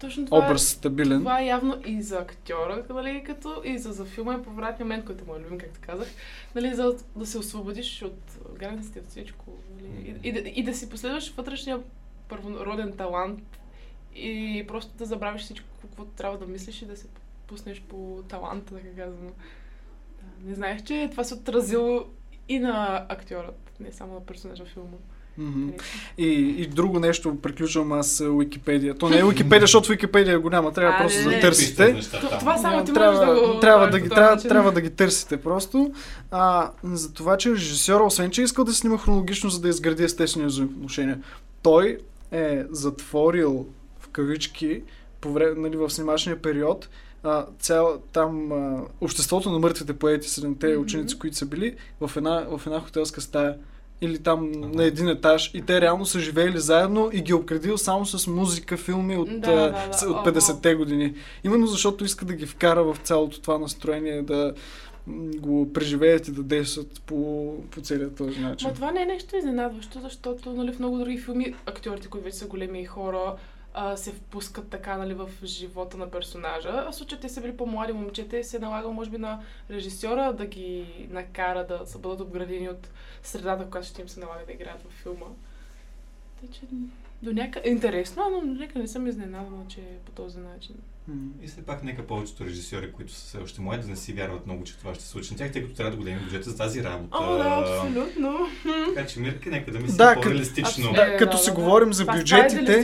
Точно това, образ стабилен. това е явно и за актьора, нали, като и за, за филма е повратния момент, който му е любим, както казах, нали, за да се освободиш от границите, от всичко. Нали, и, и, да, и да си последваш вътрешния първороден талант и просто да забравиш всичко, какво трябва да мислиш и да се пуснеш по таланта, така казано. Да, не знаех, че това се отразило и на актьорът, не само на персонажа в филма. Интересно. И, и друго нещо, приключвам аз с Википедия. То не е Википедия, защото Википедия го няма, трябва А, просто не, да не. търсите. Пишете неща То- там. това само ти трябва, можеш да го трябва, да ги, трябва, трябва да ги търсите просто. А, за това, че режисьора, освен че е искал да снима хронологично, за да изгради естествени взаимоотношения, той е затворил кавички по време, нали, в снимачния период а, цял, там а, обществото на мъртвите поети, седемте Мгм. ученици, които са били в една, в една хотелска стая или там Ага. на един етаж и те реално са живеели заедно и ги е обградил само с музика, филми от, Да, да, да. от Ого. 50-те години. Именно защото иска да ги вкара в цялото това настроение, да го преживеят и да действат по, по целия този начин. Ма това не е нещо изненадващо, защото нали, в много други филми актьорите, които вече са големи хора, а, се впускат така нали, в живота на персонажа. А в случая те са били по-млади момчета и се е налагал, може би, на режисьора да ги накара да са бъдат обградени от средата, в която ще им се налага да играят във филма. Тъй, че до някъде... Интересно, но някъде не съм изненадана, че по този начин. И все пак нека повечето режисьори, които са все още млади, да не си вярват много, че това ще се случи на тях, тъй като трябва да големи бюджета за тази работа. О, да, абсолютно. Така че Мирка, нека да мислим Да, по-реалистично. Да, като си говорим за бюджетите-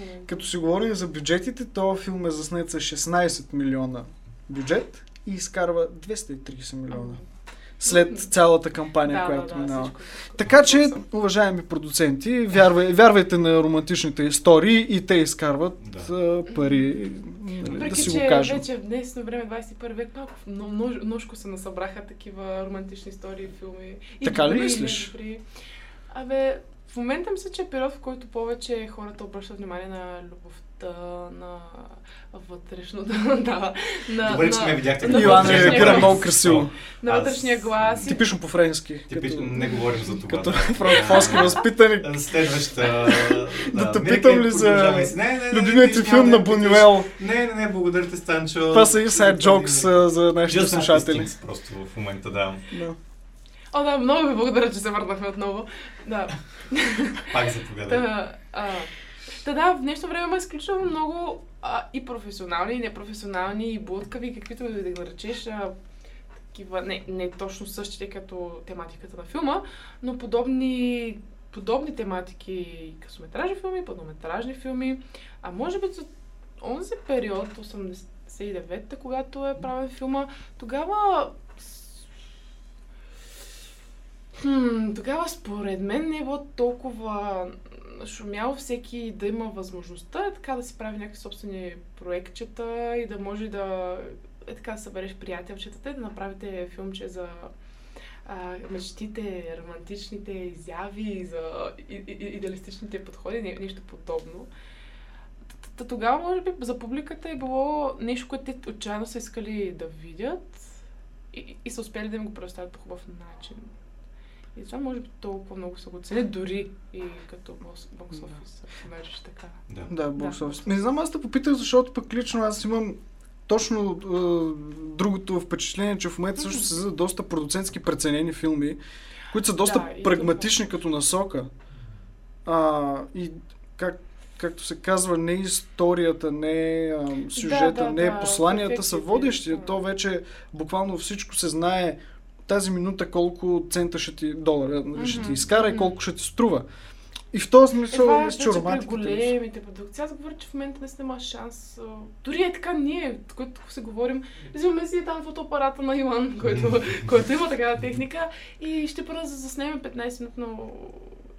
е. Като си говорим за бюджетите, този филм е заснет с 16 милиона бюджет и изкарва 230 милиона. След цялата кампания, да, която да, да, минава. всичко. Така че, уважаеми продуценти, вярвай, вярвайте на романтичните истории и те изкарват Да. а, пари, нали, да Въпреки, си че го кажем. вече в днесно време, 21 век, малко но, множ, множко се насъбраха такива романтични истории, филми. И Така ли добри, и мислиш? Абе, в момента мисля, че е период, в който повече хората обръщат внимание на любовта, на вътрешното, да, на, Добре, че ме видяхте. на Йоан реагира много красиво. на вътрешния глас. и- Типично по-френски. Типично, Като, не говорим за това. като франкофонски възпитаник. Следваща. Да те питам ли за Любимият ти филм на. Бунюел. Не, не, не, благодаря ти, Станчо. Това са inside jokes а, за нашите слушатели. Просто в момента, да. Да. О, да, много ви благодаря, че се върнахме отново. Да. Пак заповядай. Та, да, в днешно време има изключително много а, и професионални, и непрофесионални, и блудкави, каквито да ги наречеш, а, такива, не, не точно същите като тематиката на филма, но подобни, подобни тематики, късометражни филми, пълнометражни филми, а може би за онзи период, 89-та, когато е правен филма, тогава Хм, тогава според мен не е било толкова шумяло всеки да има възможността е така да си прави някакви собствени проектчета и да може да е така да събереш приятелчетата и да направите филмче за а, мечтите, романтичните изяви, за и, и, идеалистичните подходи, не, нещо подобно. Т- т- Тогава, може би, за публиката е било нещо, което те отчаяно са искали да видят и, и са успели да им го предоставят по хубав начин. И това може би толкова много са го ценят, дори и като бокс бокс Да. офис, ако така. Да. Да, бокс Да. офис. Не знам, аз да попитах, защото пък лично аз имам точно е, другото впечатление, че в момента също се създадат доста продуцентски преценени филми, които са доста Да, прагматични като насока. А, и как, както се казва, не историята, не а, сюжета, да, не да, посланията са ефектите, водещи. да. То вече буквално всичко се знае тази минута колко цента ще ти, долара нали, ще ти изкара и мгм. колко ще ти струва. И в този смисъл, е мисля, че романтиката... големите продукции. Аз говоря, че в момента не има шанс. а, Дори е така ние, които се говорим, взимаме си там фотоапарата на Иван, който, който има такава техника и ще първо да заснемем 15-минутно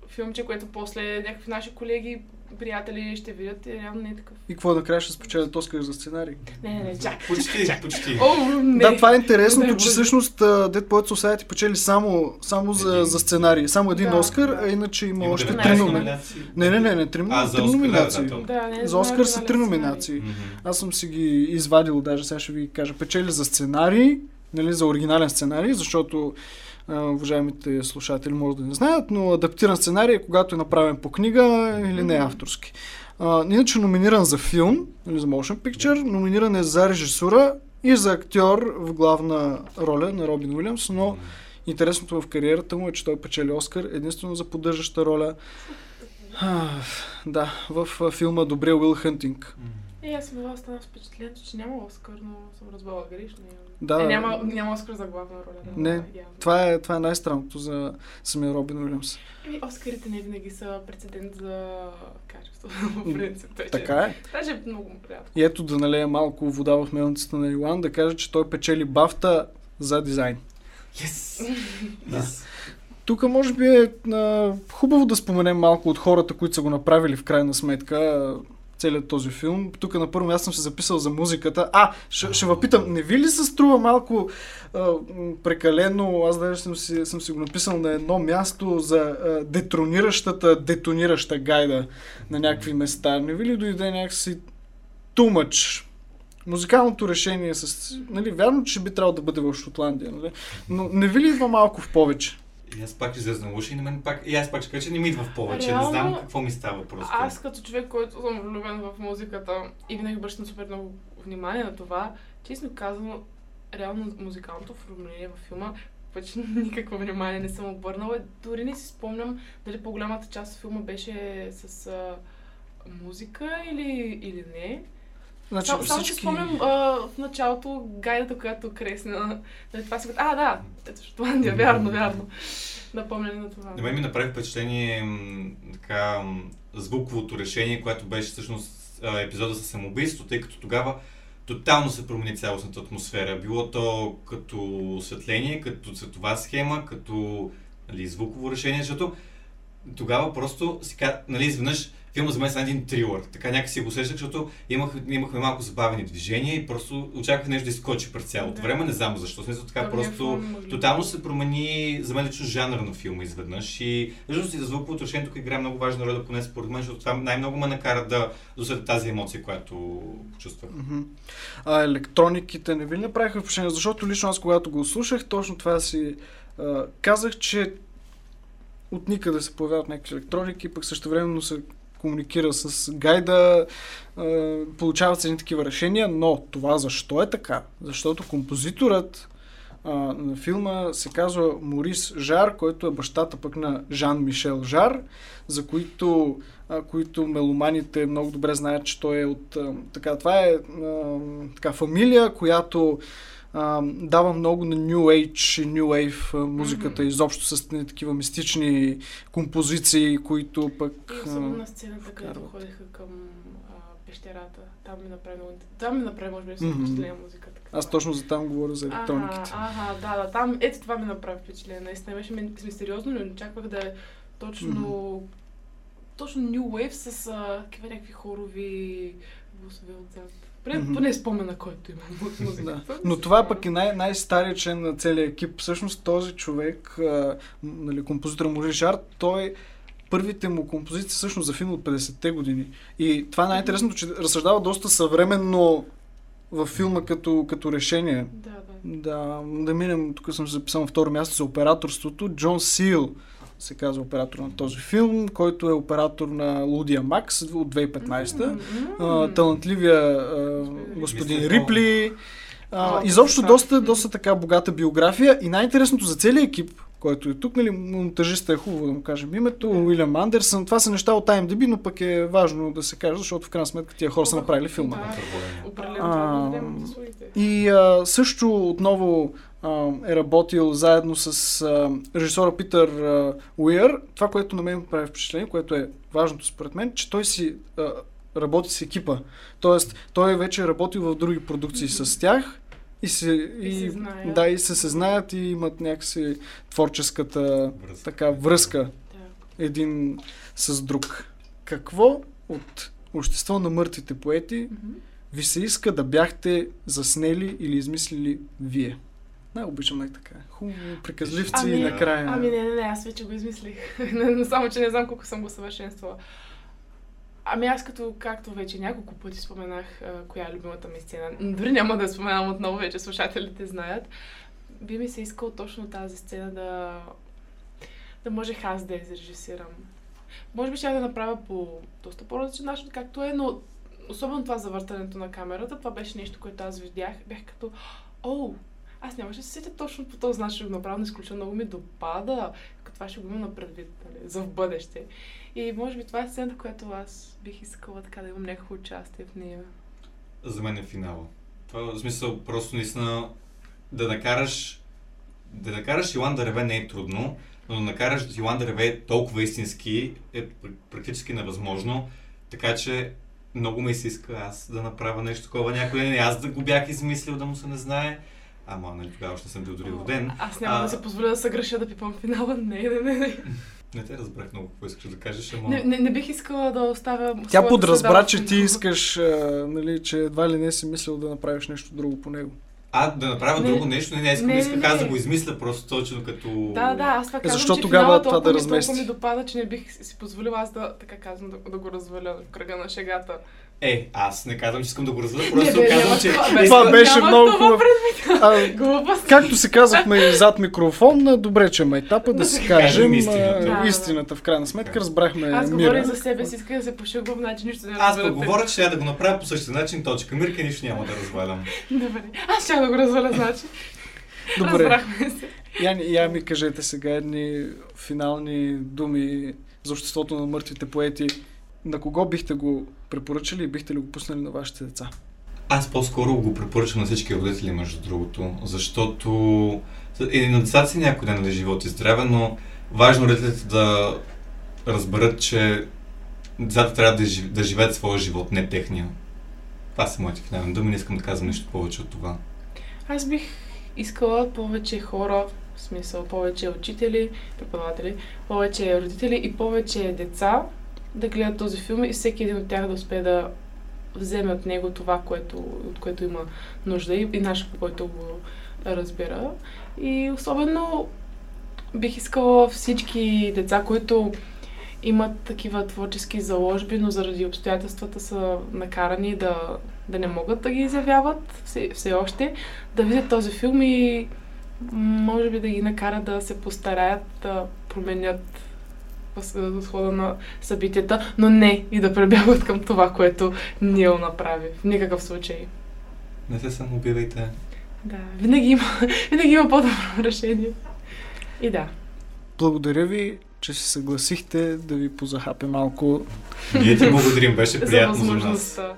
филмче, което после някакви наши колеги, приятели ще видят и реално не е такъв. И какво накрая ще спечелят Оскар за сценарий? Не, не, не, чак. Почти, почти. О, не. Да, това е интересното, Не, че всъщност Dead Poets Society печели само, само за, за сценарий. Само един Да, Оскар, да. а иначе има, Има още 19 три номинации. Не, не, не, не, три, А, за три номинации. да, не, За Оскар са оригинален три номинации. Аз съм си ги извадил, даже сега ще ви кажа. Печели за сценарий, нали, за оригинален сценарий, защото уважаемите слушатели може да не знаят, но адаптиран сценарий е когато е направен по книга или не е авторски. А, иначе номиниран за филм, или за motion picture, номиниран е за режисура и за актьор в главна роля на Робин Уилямс, но интересното в кариерата му е, че той печели Оскар единствено за поддържаща роля. А, да, в филма Добрия Уил Хънтинг. Е, аз съм била останала впечатлението, че няма Оскар, но съм разбрала грешно. Да, е, няма, няма Оскар за главна роля. Да, Не, явно. Това е, това е най-странното за самия Робин Уилямс. Еми, Оскарите не винаги са прецедент за качество, в принцип. Тъй, че- Така е. Даже е много приятно. И ето да налея малко вода в мелницата на Илан, да кажа, че той печели бафта за дизайн. Yes! yes. Тук може би е а, хубаво да споменем малко от хората, които са го направили в крайна сметка целият този филм. Тук на първо място съм се записал за музиката. А, ще, ще въпитам, не ви ли се струва малко а, прекалено, аз даже съм си, съм си го написал на едно място за а, детрониращата, детонираща гайда на някакви места. Не ви ли дойде някакси much? Музикалното решение с... Нали, вярно, че би трябвало да бъде в Шотландия, нали? но не ви ли идва малко в повече? И аз пак ще излезна лошо и на мен пак, и аз пак ще кажа, че не ми идва в повече. Реално, не знам какво ми става просто. Аз като човек, който съм влюбен в музиката и винаги обръщам супер много внимание на това, честно казано, реално музикалното оформление във филма почти никакво внимание не съм обърнала. Дори не си спомням дали по-голямата част от филма беше с а, музика или, или не. Значи, Само, само си спомням а, в началото гайдата, която кресна. Нали, това си... А, да, ето Шотландия, вярно, вярно. Напомняне на това. На мен ми направи впечатление м, така, звуковото решение, което беше всъщност епизода с самоубийство, тъй като тогава тотално се промени цялостната атмосфера. Било то като осветление, като цветова схема, като нали, звуково решение, защото тогава просто си нали, изведнъж филма за мен стана един трилър. Така някакси го усещах, защото имах, имахме малко забавени движения и просто очаквах нещо да изкочи през цялото Да. време. Не знам защо. Смисъл така Добрия просто филм, тотално се промени за мен лично жанър на филма изведнъж. И всъщност и за звуковото решение тук играе много важна роля, поне според мен, защото това най-много ме накара да досетя тази емоция, която почувствах. А електрониките не ви ли направиха впечатление? Защото лично аз, когато го слушах, точно това си а, казах, че от никъде се появяват някакви електроники, пък също времено се комуникира с гайда, получават се такива решения, но това защо е така? Защото композиторът на филма се казва Морис Жар, който е бащата пък на Жан Мишел Жар, за които, а, които меломаните много добре знаят, че той е от... А, така, това е а, така, фамилия, която а, дава много на New Age и New Wave музиката, Мгм. изобщо с такива мистични композиции, които пък... И особено на сцената, където ходеха към а, пещерата. Там ми направи много... Там ми направи, може би, впечатление музиката. Аз точно за там говоря за електрониките. Ага, ага, да, да, там, ето това ми направи впечатление. Наистина беше ми- мистериозно, но не очаквах да е точно, точно New Wave с а, такива някакви хорови гласове отзад. Поне, Мгм. поне спомена, който има от Да. музиката. Но това пък е най- най-старият член на целия екип. Всъщност този човек, а, нали, композитор Мори Жар, той първите му композиции всъщност за филм от 50-те години. И това е най-интересното, че разсъждава доста съвременно във филма като, като решение. Да, да. Да, да минем, тук съм записал на второ място за операторството. Джон Сил се казва оператор на този филм, който е оператор на Лудия Макс от 2015. М, А, талантливия а, господин Мистер Рипли. А, изобщо доста, доста така богата биография и най-интересното за целия екип, който е тук, нали, монтажиста е хубаво да му кажем името, Уилям Андерсън, това са неща от IMDb, но пък е важно да се каже, защото в крайна сметка тия хора са направили филма. Да, А. И а, също отново а, е работил заедно с а, режисора Питър а, Уиър. Това, което на мен прави впечатление, което е важното според мен, че той си а, работи с екипа. Тоест, той вече е работил в други продукции с тях и се, И се знаят. да, и се, се знаят и имат някакси творческата Връзка. така връзка Да. един с друг. Какво от Общество на мъртвите поети Мгм. ви се иска да бяхте заснели или измислили вие? Най-обичам най така. Хубаво, приказливци Ами, накрая. Ами не, не, не, аз вече го измислих. Не, Само, че не знам колко съм го съвършенствала. Ами аз като, както вече няколко пъти споменах, коя е любимата ми сцена, дори няма да споменавам отново, вече слушателите знаят, би ми се искал точно тази сцена да, да можех аз да я изрежисирам. Може би ще да направя по доста по-различен начин, както е, но особено това завъртането на камерата, това беше нещо, което аз видях. Бях като, о, аз нямаше да се сетя точно по този начин направя, но изключително много ми допада. Като това ще го имам на предвид нали, за в бъдеще. И може би това е сцената, която аз бих искала така да имам някакво участие в нея. За мен е финала. Това в смисъл просто наистина да накараш да накараш Йоан да реве не е трудно, но да накараш Йоан да реве толкова истински е пр- практически невъзможно. Така че много ми се иска аз да направя нещо такова някой ден. Аз да го бях измислил да му се не знае. Ама, нали, тогава още съм бил дори роден. Аз няма А- да се позволя да се греша да пипам финала. Не, не, не. Не, Не те разбрах много какво искаш да кажеш, ама... не, не, не бих искала да оставя. Тя подразбра, че ти искаш, а, нали, че едва ли не си мислил да направиш нещо друго по него. А, да направя Не. друго нещо? Не, не, искам, Не, исках не, аз да не. го измисля просто точно като... Да, да, аз това Е, казвам, защо че тогава финала това да размести? Толкова ми допада, че не бих си позволила аз да, така казвам, да, да го разваля в кръга на шегата. Е, аз не казвам, че искам да го Не, просто бе, казвам, че... това. Това беше много хубаво. Както се казахме и зад микрофон, добре, че майтапа да си кажем истината. истината. В крайна сметка разбрахме Аз говоря мира. за себе си, исках да се пошегувам, значи нищо не Аз пък говоря, че трябва да го направя по същия начин, точка. Мирка нищо няма да развалям. Добре. Аз ще да го разваля, значи. Добре, Разбрахме се. я, я ми кажете сега едни финални думи за обществото на мъртвите поети. На кого бихте го препоръчали и бихте ли го пуснали на вашите деца? Аз по-скоро го препоръчвам на всички родители, между другото, защото и на децата си някой ден да живот и здраве, но важно родителите да разберат, че децата трябва да, да живеят своя живот, не техния. Това са моите финални думи, не искам да казвам нещо повече от това. Аз бих искала повече хора, в смисъл повече учители, преподаватели, повече родители и повече деца да гледат този филм и всеки един от тях да успее да вземе от него това, което, от което има нужда и, и начинът по който го разбира. И особено бих искала всички деца, които имат такива творчески заложби, но заради обстоятелствата са накарани да, да не могат да ги изявяват все, все още, да видят този филм и може би да ги накара да се постараят да променят въз- възхода на събитията, но не и да пребягват към това, което Нил направи. В никакъв случай. Не се самоубивайте. Да, винаги има, винаги има по-добро решение. И да. Благодаря ви, че се съгласихте да ви позахапе малко Ние ти благодарим, беше За приятно за нас. възможността.